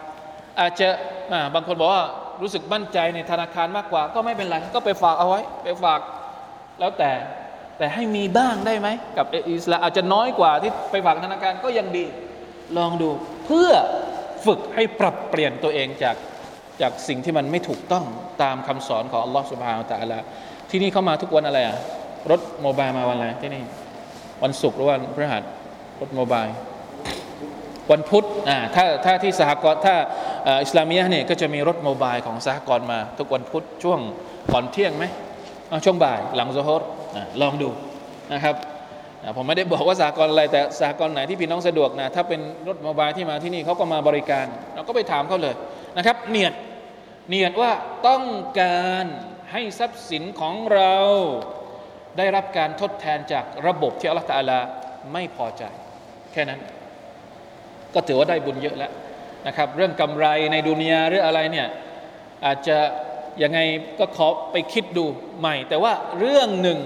อาจจะบางคนบอกว่ารู้สึกมั่นใจในธนาคารมากกว่า ก็ไม่เป็นไรก็ไปฝากเอาไว้ ไปฝากแล้วแต่ แต่ให้มีบ้างได้ไหมกับอิสลามอาจจะน้อยกว่าที่ไปฝากธนาคารก็ยังดี ลองดูเพื่อฝึกให้ปรับเปลี่ยนตัวเองจากจากสิ่งที่มันไม่ถูกต้องตามคำสอนของอัลลอฮฺสุบฮานตะอัลาที่นี่เข้ามาทุกวันอะไรอะรถโมบายมาวันอะไรที่นี่ วันศุกร์หรือวันพฤหัสรถโมบายวันพุธอ่าถ้าถ้าที่สหกรณ์ถ้าอิสลามียเนี่ยก็จะมีรถโมบายของสหกรณ์มา ทุกวันพุธช่วงก่อนเที่ยงไหมช่วงบ่ายหลังโซฮ์ลองดูนะครับผมไม่ได้บอกว่าสากลอะไรแต่สากลไหนที่พี่น้องสะดวกนะถ้าเป็นรถมบายที่มาที่นี่เขาก็มาบริการ เราก็ไปถามเขาเลยนะครับ เนียดเนียดว่าต้องการให้ทรัพย์สินของเราได้รับการทดแทนจากระบบที่อัลลอฮฺตาลาไม่พอใจ แค่นั้น ก็ถือว่าได้บุญเยอะแล้วนะครับ เรื่องกำไรในดุนยาหรืออะไรเนี่ยอาจจะ ยังไงก็ขอไปคิดดูใหม่ แต่ว่าเรื่องหนึ่ง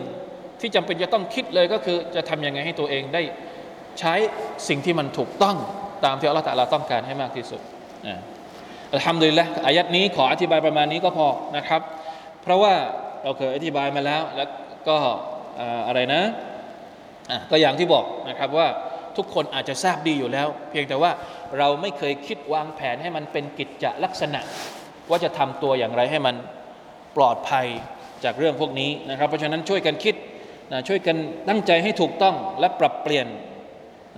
ที่จำเป็นจะต้องคิดเลยก็คือ จะทำยังไงให้ตัวเองได้ใช้สิ่งที่มันถูกต้องตามที่อัลลอฮฺตะลาต้องการให้มากที่สุดอัลฮัมดุลิลละอายัดนี้ขออธิบายประมาณนี้ก็พอนะครับ เพราะว่าเราเคยอธิบายมาแล้ว แล้วก็อะไรนะก็อย่างที่บอกนะครับว่าทุกคนอาจจะทราบดีอยู่แล้ว เพียงแต่ว่าเราไม่เคยคิดวางแผนให้มันเป็นกิจจลักษณะ ว่าจะทำตัวอย่างไรให้มันปลอดภัยจากเรื่องพวกนี้นะครับ เพราะฉะนั้นช่วยกันคิดนะช่วยกันตั้งใจให้ถูกต้องและปรับเปลี่ยน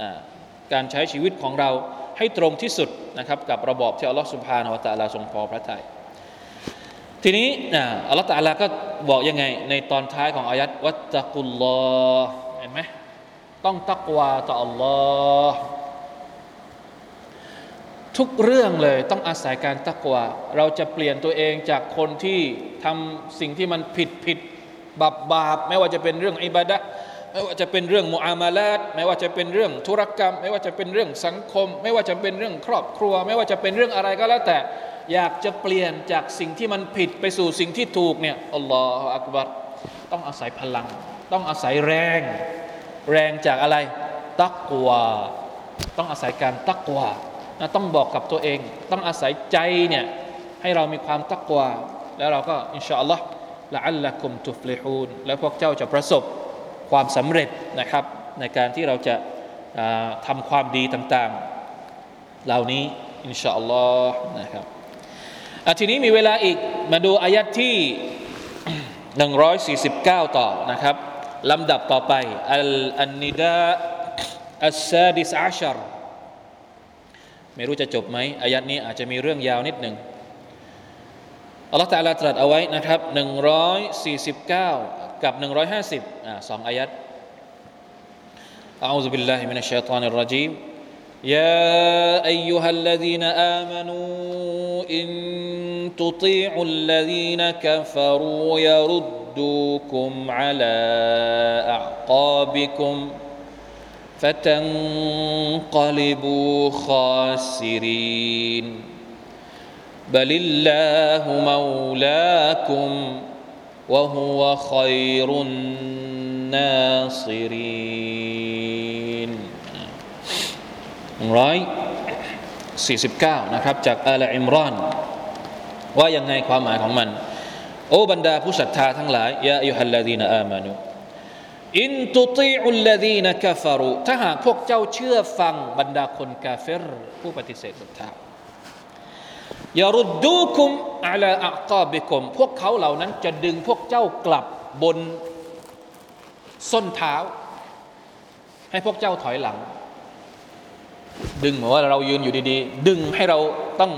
นะการใช้ชีวิตของเราให้ตรงที่สุดนะครับกับระบอบที่อัลลอฮฺสุบฮานาวตะอาลาทรงพอพระทัยทีนี้อัลลอฮฺตะอาลาก็บอกยังไงในตอนท้ายของอายัดวัตตะกุลลอเห็นไหมต้องตักวาต่ออัลลอฮ์ ทุกเรื่องเลยต้องอาศัยการตักวาเราจะเปลี่ยนตัวเองจากคนที่ทำสิ่งที่มันผิดผิดบาปบาปไม่ว่าจะเป็นเรื่องอิบาดะไม่ว่าจะเป็นเรื่องมุอามาลาตไม่ว่าจะเป็นเรื่องธุรกรรม ไม่ว่าจะเป็นเรื่องสังคม ไม่ว่าจะเป็นเรื่องครอบครัว ไม่ว่าจะเป็นเรื่องอะไรก็แล้วแต่ อยากจะเปลี่ยนจากสิ่งที่มันผิดไปสู่สิ่งที่ถูกเนี่ยอัลลอฮฺอักบัรต้องอาศัยพลัง ต้องอาศัยแรง แรงจากอะไร ตักวาต้องอาศัยการตักวา นะต้องบอกกับตัวเอง ต้องอาศัยใจเนี่ยให้เรามีความตักวาแล้วเราก็อินชาอัลลอฮ์ละอัลละกุมตุฟลิฮูนแล้วพวกเจ้าจะประสบความสำเร็จนะครับ ในการที่เราจะทำความดีต่างๆ เหล่านี้อินชาอัลลอฮ์นะครับทีนี้มีเวลาอีกมาดูอายัดที่ 149 ต่อนะครับลำดับต่อไปอัลอันนิดาอัสซาดิสอาชร ไม่รู้จะจบไหมอายัดนี้อาจจะมีเรื่องยาวนิดหนึ่งอัลลอฮฺตะลาตรัสเอาไว้นะครับ149 กับ 150อ่าสองอายัด أعوذ بالله من الشيطان الرجيم يا أيها الذين آمنوا إن تطيعوا الذين كفروا يردوكم على أعقابكم فتنقلبوا خاسرين بل الله مولاكم وهو خير الناصرين 149นะครับจากอัลอิมรอนว่ายังไงความหมายของมัน โอ้บรรดาผู้ศรัทธาทั้งหลายยาอัยฮัลลาดีนอามานุ อินตุติอุลลดีนกาฟารุถ้าหากพวกเจ้าเชื่อฟังบรรดาคนกาเฟรผู้ปฏิเสธศรัทธายารุดดูคุมอาลาอักาบิคุมพวกเขาเหล่านั้นจะดึงพวกเจ้ากลับบนส้นเท้า ให้พวกเจ้าถอยหลัง ดึงเหมือนว่าเรายืนอยู่ดีๆ ดึงให้เราต้อง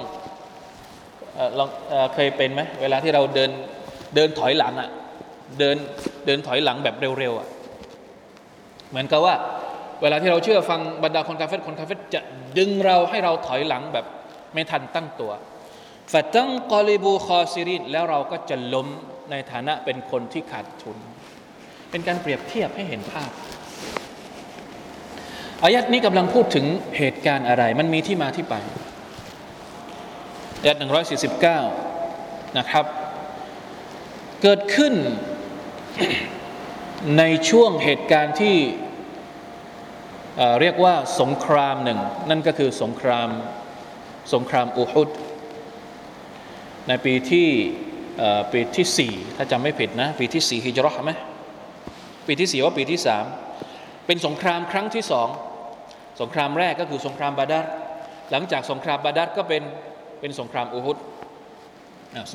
ลองเคยเป็นไหมเวลาที่เราเดินเดินถอยหลังอะ่ะเดินเดินถอยหลังแบบเร็วๆอะ่ะ เหมือนกับว่า เวลาที่เราเชื่อฟังบรรดาคนกาเฟตคนกาเฟตจะดึงเราให้เราถอยหลังแบบไม่ทันตั้งตัวฟตังกอลิบูคอซิรินแล้วเราก็จะล้มในฐานะเป็นคนที่ขาดทุน เป็นการเปรียบเทียบให้เห็นภาพอายัดนี้กำลังพูดถึงเหตุการณ์อะไร มันมีที่มาที่ไปอายัด149 นะครับ เกิดขึ้นในช่วงเหตุการณ์ที่ เรียกว่าสงครามหนึ่ง นั่นก็คือสงครามสงครามอูฮุดในปีที่ปีที่สี่ถ้าจำไม่ผิดนะ ปีที่สี่ฮิจรัชไหมปีที่สี่ว่าปีที่สามเป็นสงครามครั้งที่สองสงครามแรกก็คือสงครามบาดาร์หลังจากสงครามบาดาร์ก็เป็นเป็นสงครามอูฮุด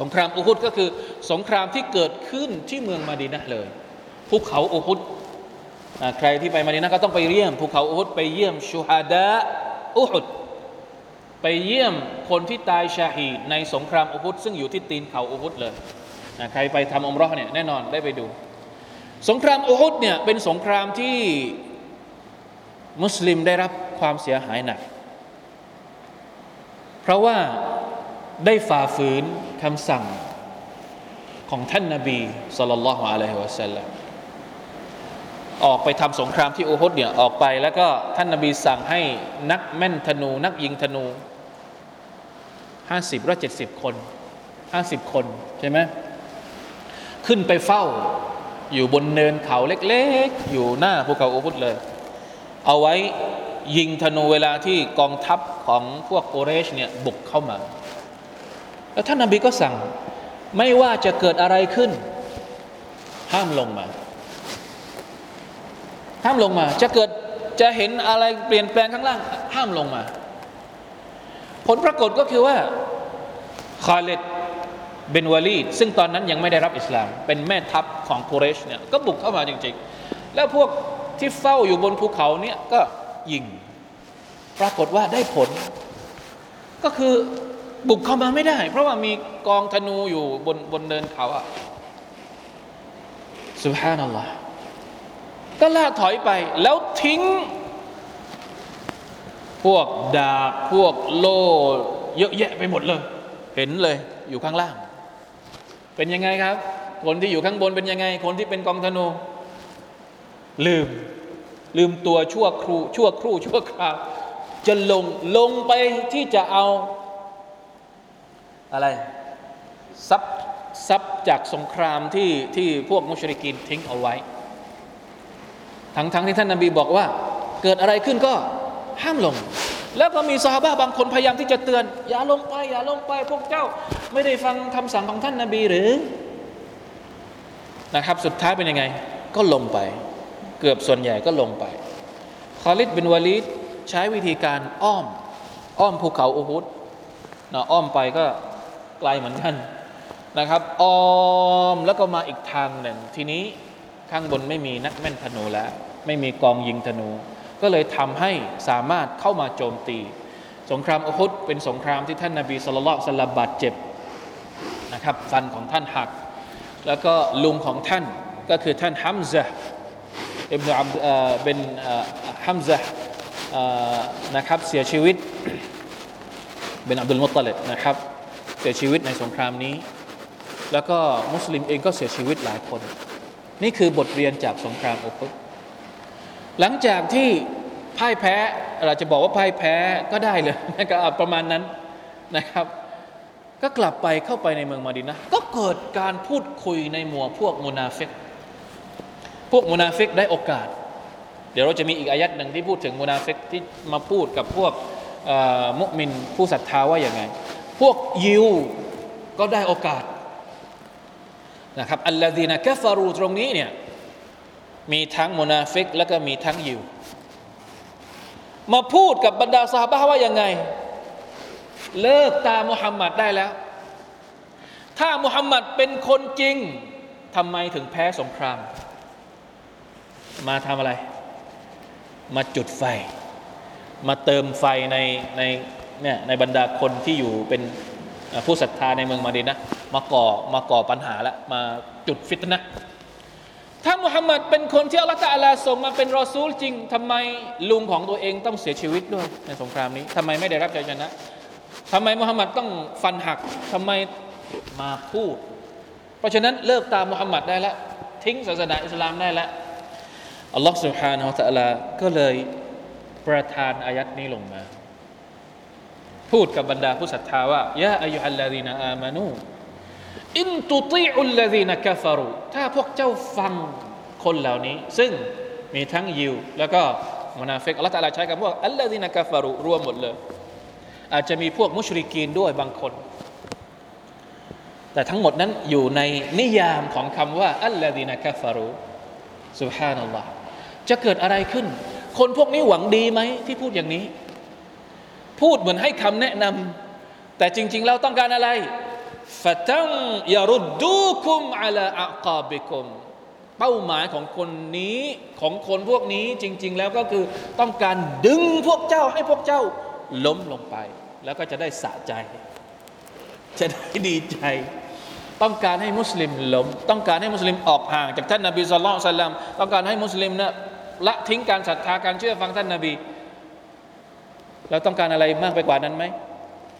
สงครามอูฮุดก็คือสงครามที่เกิดขึ้นที่เมืองมาดีนะเลยภูเขาอูฮุด ใครที่ไปมาดีนะก็ต้องไปเยี่ยมภูเขาอูฮุดไปเยี่ยมชูฮาดะอูฮุดไปเยี่ยมคนที่ตายชาฮีในสงครามอุฮุดซึ่งอยู่ที่ตีนเขาอุฮุดเลยนะใครไปทำอมรอเนี่ยแน่นอนได้ไปดู สงครามอุฮุดเนี่ยเป็นสงครามที่มุสลิมได้รับความเสียหายหนัก เพราะว่าได้ฝ่าฝืนคำสั่งของท่านนาบีสุลต่านละฮ์อะลัยฮิวะสัลลัม ออกไปทำสงครามที่อูฮุดเนี่ยออกไป แล้วก็ท่านนาบีสั่งให้นักแม่นธนู นักยิงธนูห้าสิบหรือเจ็ดสิบคนห้าสิบคนใช่ไหมขึ้นไปเฝ้าอยู่บนเนินเขาเล็กๆ อยู่หน้าภูเขาอูฮุดเลย เอาไว้ยิงธนูเวลาที่กองทัพของพวกโอเรชเนี่ยบุกเข้ามา แล้วท่านนาบีก็สั่ง ไม่ว่าจะเกิดอะไรขึ้น ห้ามลงมา ห้ามลงมา จะเกิดจะเห็นอะไรเปลี่ยนแปลงข้างล่าง ห้ามลงมา ผลปรากฏก็คือว่าคาเลดเบนวาลีดซึ่งตอนนั้นยังไม่ได้รับอิสลาม เป็นแม่ทัพของกุเรชเนี่ยก็บุกเข้ามาจริงๆ แล้วพวกที่เฝ้าอยู่บนภูเขาเนี่ยก็ยิง ปรากฏว่าได้ผล ก็คือบุกเข้ามาไม่ได้ เพราะว่ามีกองธนูอยู่บนบนเนินเขาอะสุฮานัลลอฮ์ ก็ล่าถอยไป แล้วทิ้ง พวกดาบพวกโล่เยอะแยะไปหมดเลย เห็นเลยอยู่ข้างล่าง เป็นยังไงครับ คนที่อยู่ข้างบนเป็นยังไง คนที่เป็นกองธนู ลืม ลืมตัวชั่วครู ชั่วครู่ชั่วคราวจะลงลงไปที่จะเอา อะไรทรัพย์ทรัพย์จากสงครามที่ที่พวกมุชริกีนทิ้งเอาไว้ ทั้งทั้งที่ท่านนาบีบอกว่า เกิดอะไรขึ้นก็ห้ามลง แล้วก็มีซอฮาบะบางคนพยายามที่จะเตือน อย่าลงไป อย่าลงไป พวกเจ้า ไม่ได้ฟังคำสั่งของท่านนาบีหรือนะครับ สุดท้ายเป็นยังไง ก็ลงไป เกือบส่วนใหญ่ก็ลงไป คอลิดบินวาลิดใช้วิธีการอ้อม อ้อมภูเขาอูฮุดนะอ้อมไปก็ไกลเหมือนกันนะครับ อ้อมแล้วก็มาอีกทางหนึ่งทีนี้ ข้างบนไม่มีนักแม่นธนูแล้ว ไม่มีกองยิงธนู ก็เลยทำให้สามารถเข้ามาโจมตี สงครามอุฮุดเป็นสงครามที่ท่านนาบีสุลต่านสลับบาดเจ็บนะครับฟันของท่านหัก แล้วก็ลุงของท่านก็คือท่านฮัมซะอิบนุอับเป็นฮัมซะเอ่อนะครับเสียชีวิตเป็นอับดุลมุตตลิบนะครับเสียชีวิตในสงครามนี้ แล้วก็มุสลิมเองก็เสียชีวิตหลายคน นี่คือบทเรียนจากสงครามอุฮุดหลังจากที่พ่ายแพ้เราจะบอกว่าพ่ายแพ้ก็ได้เลยนะครับประมาณนั้นนะครับ ก็กลับไปเข้าไปในเมืองมาดินะก็เกิดการพูดคุยในหมู่พวกมุนาฟิกพวกมุนาฟิกได้โอกาส เดี๋ยวเราจะมีอีกอายัดหนึ่งที่พูดถึงมุนาฟิกที่มาพูดกับพวกมุมินผู้ศรัทธาว่าอย่างไง พวกยิวก็ได้โอกาส นะครับالذين كفرواตรงนี้เนี่ยมีทั้งมุนาฟิกแล้วก็มีทั้งยิว มาพูดกับบรรดาซาฮาบะว่ายังไง เลิกตามมุฮัมมัดได้แล้ว ถ้ามุฮัมมัดเป็นคนจริงทำไมถึงแพ้สงคราม มาทำอะไร มาจุดไฟ มาเติมไฟในในเนี่ยในบรรดาคนที่อยู่เป็น ผู้ศรัทธาในเมืองมาดินะมาก่อมาก่อปัญหาและมาจุดฟิตนะถ้ามุฮัมมัดเป็นคนที่อัลลอฮฺลาส่งมาเป็นรอซูลจริง ทำไมลุงของตัวเองต้องเสียชีวิตด้วยในสงครามนี้ ทำไมไม่ได้รับชัยชนะ ทำไมมุฮัมมัดต้องฟันหักทำไมมาพูด เพราะฉะนั้นเลิกตามมุฮัมมัดได้แล้วทิ้งศาสนาอิสลามได้แล้วอัลลอฮฺสุฮานาอัลลอฮฺก็เลยประทานอายัดนี้ลงมา พูดกับบรรดาผู้ศรัทธาว่ายาอายุฮัลลาดีนาอามานูอินตุติอุลลาดีนกฟารูถ้าพวกเจ้าฟังคนเหล่านี้ ซึ่งมีทั้งยิว แล้วก็มุนาฟิกอัลลอฮฺตะอาลาใช้คำว่าالذين كفرواรวมหมดเลย อาจจะมีพวกมุชริกีนด้วยบางคน แต่ทั้งหมดนั้นอยู่ในนิยามของคำว่าالذين كفروا سبحان اللهจะเกิดอะไรขึ้น คนพวกนี้หวังดีไหมที่พูดอย่างนี้ พูดเหมือนให้คำแนะนำแต่จริง ๆ แล้วต้องการอะไรيردوكم على أعقابكمเป้าหมายของคนนี้ของคนพวกนี้จริง ๆ แล้วก็คือต้องการดึงพวกเจ้าให้พวกเจ้าล้มลงไป แล้วก็จะได้สะใจ จะได้ดีใจ ต้องการให้มุสลิมล้ม ต้องการให้มุสลิมออกห่างจากท่านนาบีสุลต่านสัลลัมต้องการให้มุสลิมนะละทิ้งการศรัทธาการเชื่อฟังท่านนาบี เราต้องการอะไรมากไปกว่านั้นไหม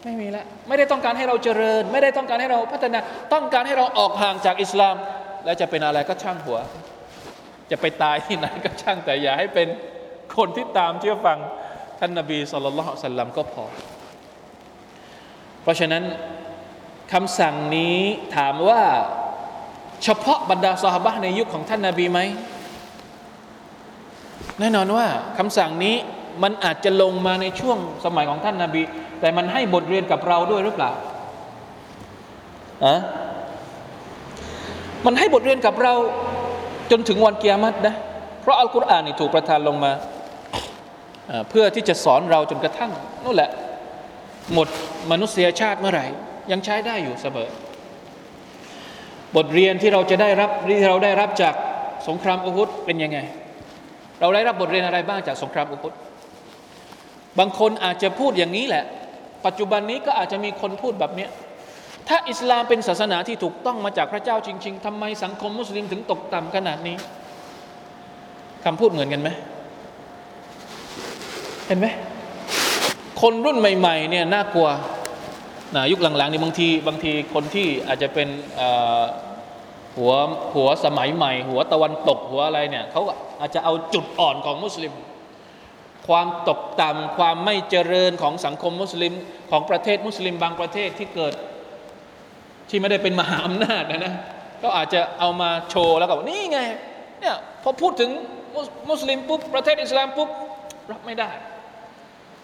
ไม่มีละไม่ได้ต้องการให้เราเจริญ ไม่ได้ต้องการให้เราพัฒนา ต้องการให้เราออกห่างจากอิสลาม แล้วจะเป็นอะไรก็ช่างหัว จะไปตายที่ไหนก็ช่างแต่อย่าให้เป็นคนที่ตามเชื่อฟังท่านนาบีสุลต่านสัลลัมก็พอ เพราะฉะนั้นคำสั่งนี้ถามว่าเฉพาะบรรดาสหบะในยุคของท่านนาบีไหมแน่นอนว่าคำสั่งนี้ มันอาจจะลงมาในช่วงสมัยของท่านนาบี แต่มันให้บทเรียนกับเราด้วยหรือเปล่าอะมันให้บทเรียนกับเราจนถึงวันเกียรตินะ เพราะอัลกุรอานนี่ถูกประทานลงมาเพื่อที่จะสอนเราจนกระทั่งนู่นแหละ หมดมนุษยชาติเมื่อไหร่ ยังใช้ได้อยู่เสมอบทเรียนที่เราจะได้รับที่เราได้รับจากสงครามอุฮุดเป็นยังไง เราได้รับบทเรียนอะไรบ้างจากสงครามอุฮุด บางคนอาจจะพูดอย่างนี้แหละ ปัจจุบันนี้ก็อาจจะมีคนพูดแบบเนี้ยถ้าอิสลามเป็นศาสนาที่ถูกต้องมาจากพระเจ้าจริง ๆทำไมสังคมมุสลิมถึงตกต่ำขนาดนี้คำพูดเหมือนกันไหมเห็นไหมคนรุ่นใหม่ๆเนี่ยน่ากลัวนะยุคหลังๆนี่บางทีบางทีคนที่อาจจะเป็นหัวหัวสมัยใหม่ หัวตะวันตกหัวอะไรเนี่ยเขาอาจจะเอาจุดอ่อนของมุสลิม ความตกต่ำความไม่เจริญของสังคมมุสลิมของประเทศมุสลิมบางประเทศที่เกิด ที่ไม่ได้เป็นมหาอำนาจนะนะก็อาจจะเอามาโชว์แล้วก็นี่ไงเนี่ยพอพูดถึงมุสลิมปุ๊บประเทศอิสลามปุ๊บรับไม่ได้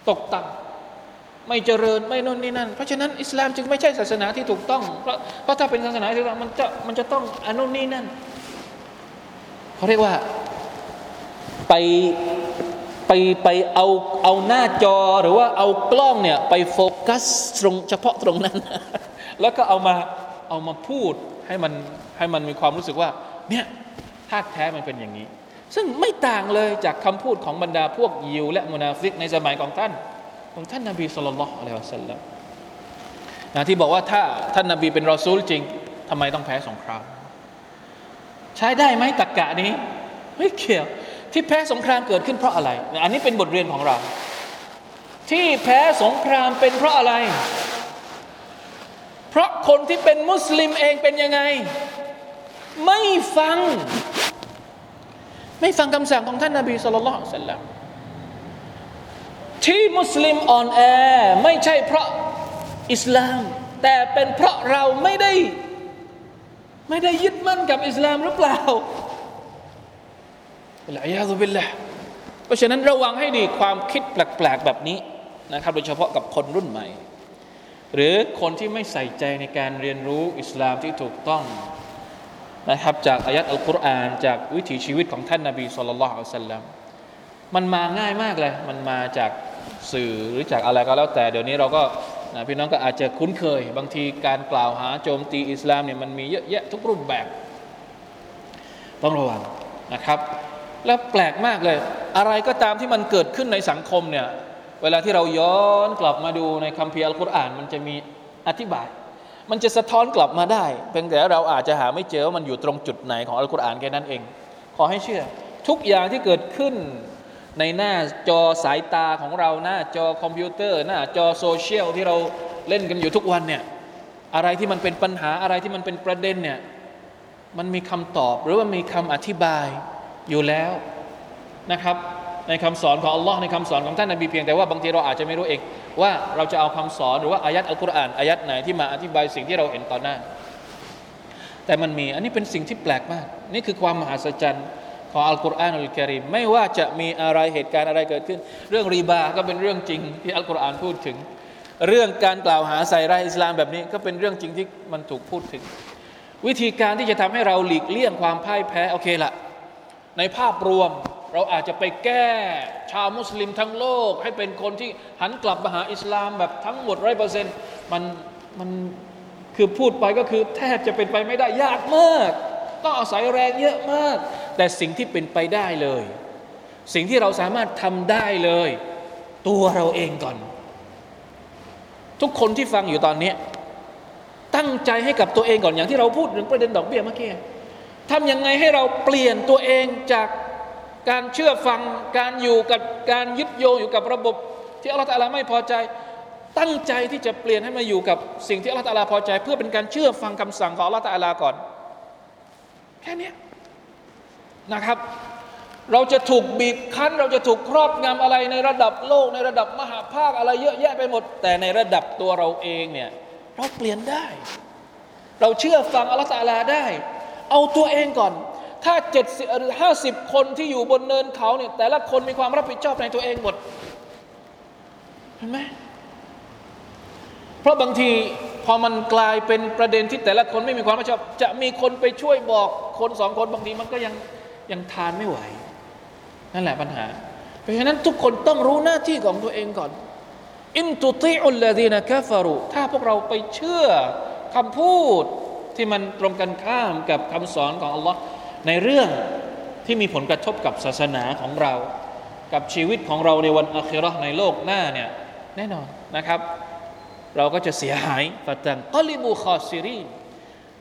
ตกต่ำไม่เจริญไม่นนนี่นั่น เพราะฉะนั้นอิสลามจึงไม่ใช่ศาสนาที่ถูกต้อง เพราะเพราะถ้าเป็นศาสนาที่ถูกต้องมันจะมันจะต้องอนุนี่นั่นเขาเรียกว่าไป ไปไปเอาเอาหน้าจอหรือว่าเอากล้องเนี่ยไปโฟกัสตรงเฉพาะตรงนั้น แล้วก็เอามาเอามาพูดให้มันให้มันมีความรู้สึกว่าเนี่ยท่าแท้มันเป็นอย่างนี้ ซึ่งไม่ต่างเลยจากคำพูดของบรรดาพวกยิว และมุนาฟิกในสมัยของท่าน ของท่านนาบีสุลต่านละอะลัยฮิวสัลลัมนะที่บอกว่าถ้าท่านนาบีเป็นรอซูลจริงทำไมต้องแพ้สงคราม ใช้ได้ไหมตะกกะนี้ไม่เกี่ยว ที่แพ้สงครามเกิดขึ้นเพราะอะไร อันนี้เป็นบทเรียนของเรา ที่แพ้สงครามเป็นเพราะอะไร เพราะคนที่เป็นมุสลิมเองเป็นยังไง ไม่ฟัง ไม่ฟังคำสั่งของท่านนาบีสุลต่านสัลลัมที่มุสลิมอ่อนแอไม่ใช่เพราะอิสลาม แต่เป็นเพราะเราไม่ได้ ไม่ได้ยึดมั่นกับอิสลามหรือเปล่า ละยาตุบิลละเพราะฉะนั้นระวังให้ดีความคิดแปลกๆแบบนี้นะครับโดยเฉพาะกับคนรุ่นใหม่ หรือคนที่ไม่ใส่ใจในการเรียนรู้อิสลามที่ถูกต้องนะครับจากอายัดอัลกุรอานจากวิถีชีวิตของท่านนาบีสุลต่านละอัลสัลลัมมันมาง่ายมากเลย มันมาจากสื่อหรือจากอะไรก็แล้วแต่เดี๋ยวนี้เราก็นะพี่น้องก็อาจจะคุ้นเคย บางทีการกล่าวหาโจมตีอิสลามเนี่ยมันมีเยอะแยะทุกรูปแบบ ต้องระวังนะครับ แล้วแปลกมากเลย อะไรก็ตามที่มันเกิดขึ้นในสังคมเนี่ย เวลาที่เราย้อนกลับมาดูในคัมภีร์อัลกุรอาน มันจะมีอธิบาย มันจะสะท้อนกลับมาได้ เพียงแต่เราอาจจะหาไม่เจอว่ามันอยู่ตรงจุดไหนของอัลกุรอานแค่นั้นเอง ขอให้เชื่อ ทุกอย่างที่เกิดขึ้นในหน้าจอสายตาของเราหน้าจอคอมพิวเตอร์ หน้าจอโซเชียลที่เราเล่นกันอยู่ทุกวันเนี่ยอะไรที่มันเป็นปัญหาอะไรที่มันเป็นประเด็นเนี่ยมันมีคำตอบหรือว่ามีคำอธิบาย อยู่แล้วนะครับ ในคำสอนของอัลลอฮ์ในคำสอนของท่านนบีเพียงแต่ว่าบางทีเราอาจจะไม่รู้เองว่าเราจะเอาคำสอนหรือว่าอายัดอัลกุรอานอายัดไหนที่มาอธิบายสิ่งที่เราเห็นต่อหน้า แต่มันมีอันนี้เป็นสิ่งที่แปลกมาก นี่คือความมหัศจรรย์ของอัลกุรอานอัลกิริมไม่ว่าจะมีอะไรเหตุการณ์อะไรเกิดขึ้น เรื่องรีบาก็เป็นเรื่องจริงที่อัลกุรอานพูดถึง เรื่องการกล่าวหาใส่ร้ายอิสลามแบบนี้ก็เป็นเรื่องจริงที่มันถูกพูดถึง วิธีการที่จะทำให้เราหลีกเลี่ยงความพ่ายแพ้โอเคละ ในภาพรวมเราอาจจะไปแก้ชาวมุสลิมทั้งโลก ให้เป็นคนที่หันกลับมาหาอิสลามแบบทั้งหมดร้อยเปอร์เซ็นต์มันมันคือพูดไปก็คือแทบจะเป็นไปไม่ได้ยากมาก ต้องอาศัยแรงเยอะมาก แต่สิ่งที่เป็นไปได้เลย สิ่งที่เราสามารถทำได้เลย ตัวเราเองก่อน ทุกคนที่ฟังอยู่ตอนนี้ ตั้งใจให้กับตัวเองก่อนอย่างที่เราพูดถึงประเด็นดอกเบี้ยเมื่อกี้ ทำยังไงให้เราเปลี่ยนตัวเองจากการเชื่อฟังการอยู่กับการยึดโยงอยู่กับระบบ ที่อัลลอฮฺตาลาไม่พอใจ ตั้งใจที่จะเปลี่ยนให้มาอยู่กับสิ่งที่อัลลอฮฺตาลาพอใจ เพื่อเป็นการเชื่อฟังคำสั่งของอัลลอฮฺตาลาก่อน แค่นี้นะครับ เราจะถูกบีบคั้น เราจะถูกครอบงำอะไรในระดับโลก ในระดับมหาภาคอะไรเยอะแยะไปหมด แต่ในระดับตัวเราเองเนี่ยเราเปลี่ยนได้ เราเชื่อฟังอัลลอฮฺตาลาได้ เอาตัวเองก่อน ถ้าเจ็ดสิบห้าสิบคนที่อยู่บนเนินเขาเนี่ยแต่ละคนมีความรับผิดชอบในตัวเองหมด เห็นไหมเพราะบางทีพอมันกลายเป็นประเด็นที่แต่ละคนไม่มีความรับผิดชอบ จะมีคนไปช่วยบอกคนสองคนบางทีมันก็ยังยังทานไม่ไหว นั่นแหละปัญหา เพราะฉะนั้นทุกคนต้องรู้หน้าที่ของตัวเองก่อน อินตุติอุลลาดีนะกาฟารุถ้าพวกเราไปเชื่อคำพูด ที่มันตรงกันข้ามกับคำสอนของอัลลอฮ์ในเรื่องที่มีผลกระทบกับศาสนาของเรา กับชีวิตของเราในวันอาคิเราะห์ในโลกหน้าเนี่ยแน่นอนนะครับ เราก็จะเสียหายفتنقلبوا خاسرين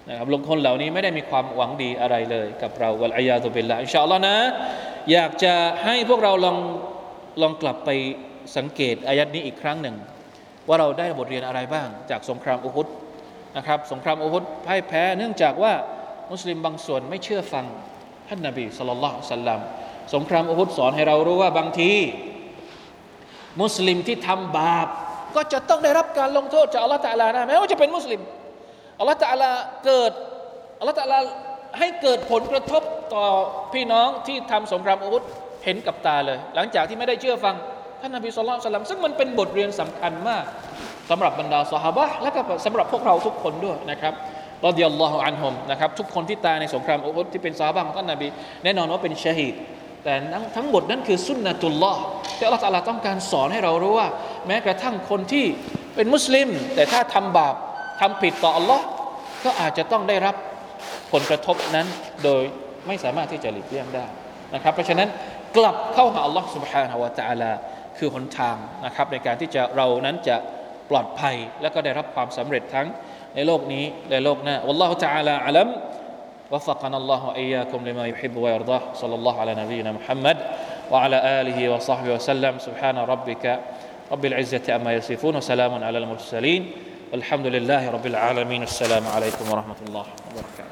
นะครับลงคนเหล่านี้ไม่ได้มีความหวังดีอะไรเลย กับเราوالعياذ بالله إن شاء اللهนะ อยากจะให้พวกเราลองลองกลับไปสังเกตอายัดนี้อีกครั้งหนึ่ง ว่าเราได้บทเรียนอะไรบ้างจากสงครามอุฮุด นะครับสงครามอุฮุดพ่ายแพ้เนื่องจากว่ามุสลิมบางส่วนไม่เชื่อฟังท่านนบีสุลต่านสัลลัมสงครามอุฮุดสอนให้เรารู้ว่าบางที มุสลิมที่ทำบาป ก็จะต้องได้รับการลงโทษจากอัลลอฮฺตะลานะแม้ว่าจะเป็นมุสลิมอัลลอฮฺตะลาเกิดอัลลอฮฺตะลาให้เกิดผลกระทบต่อพี่น้องที่ทำสงครามอุฮุดเห็นกับตาเลย หลังจากที่ไม่ได้เชื่อฟังท่านนบีสุลต่านซึ่งมันเป็นบทเรียนสำคัญมาก สำหรับบรรดาสหบะและก็สำหรับพวกเราทุกคนด้วยนะครับรอดิยัลลอฮุอันฮุมนะครับทุกคนที่ตายในสงครามอุฮุดที่เป็นสหบะของท่านนบีแน่นอนว่าเป็นชาฮีด แต่ทั้งหมดนั้นคือสุนนะตุลลอฮ์ที่อัลลอฮฺตะอาลาต้องการสอนให้เรารู้ว่า แม้กระทั่งคนที่เป็นมุสลิม แต่ถ้าทำบาปทำผิดต่ออัลลอฮ์ก็อาจจะต้องได้รับผลกระทบนั้น โดยไม่สามารถที่จะหลีกเลี่ยงได้นะครับ เพราะฉะนั้นกลับเข้าหาอัลลอฮ์ سبحانه และ تعالى คือหนทางนะครับในการที่จะเรานั้นจะ ปลอดภัย และก็ได้รับความสำเร็จทั้งในโลกนี้และโลกหน้า والله تعالى أعلم وفقنا الله وإياكم لما يحب ويرضاه صلى الله على نبينا محمد وعلى آله وصحبه وسلم سبحان ربك رب العزة أما يصفون وسلام على المرسلين والحمد لله رب العالمين السلام عليكم ورحمة الله وبركاته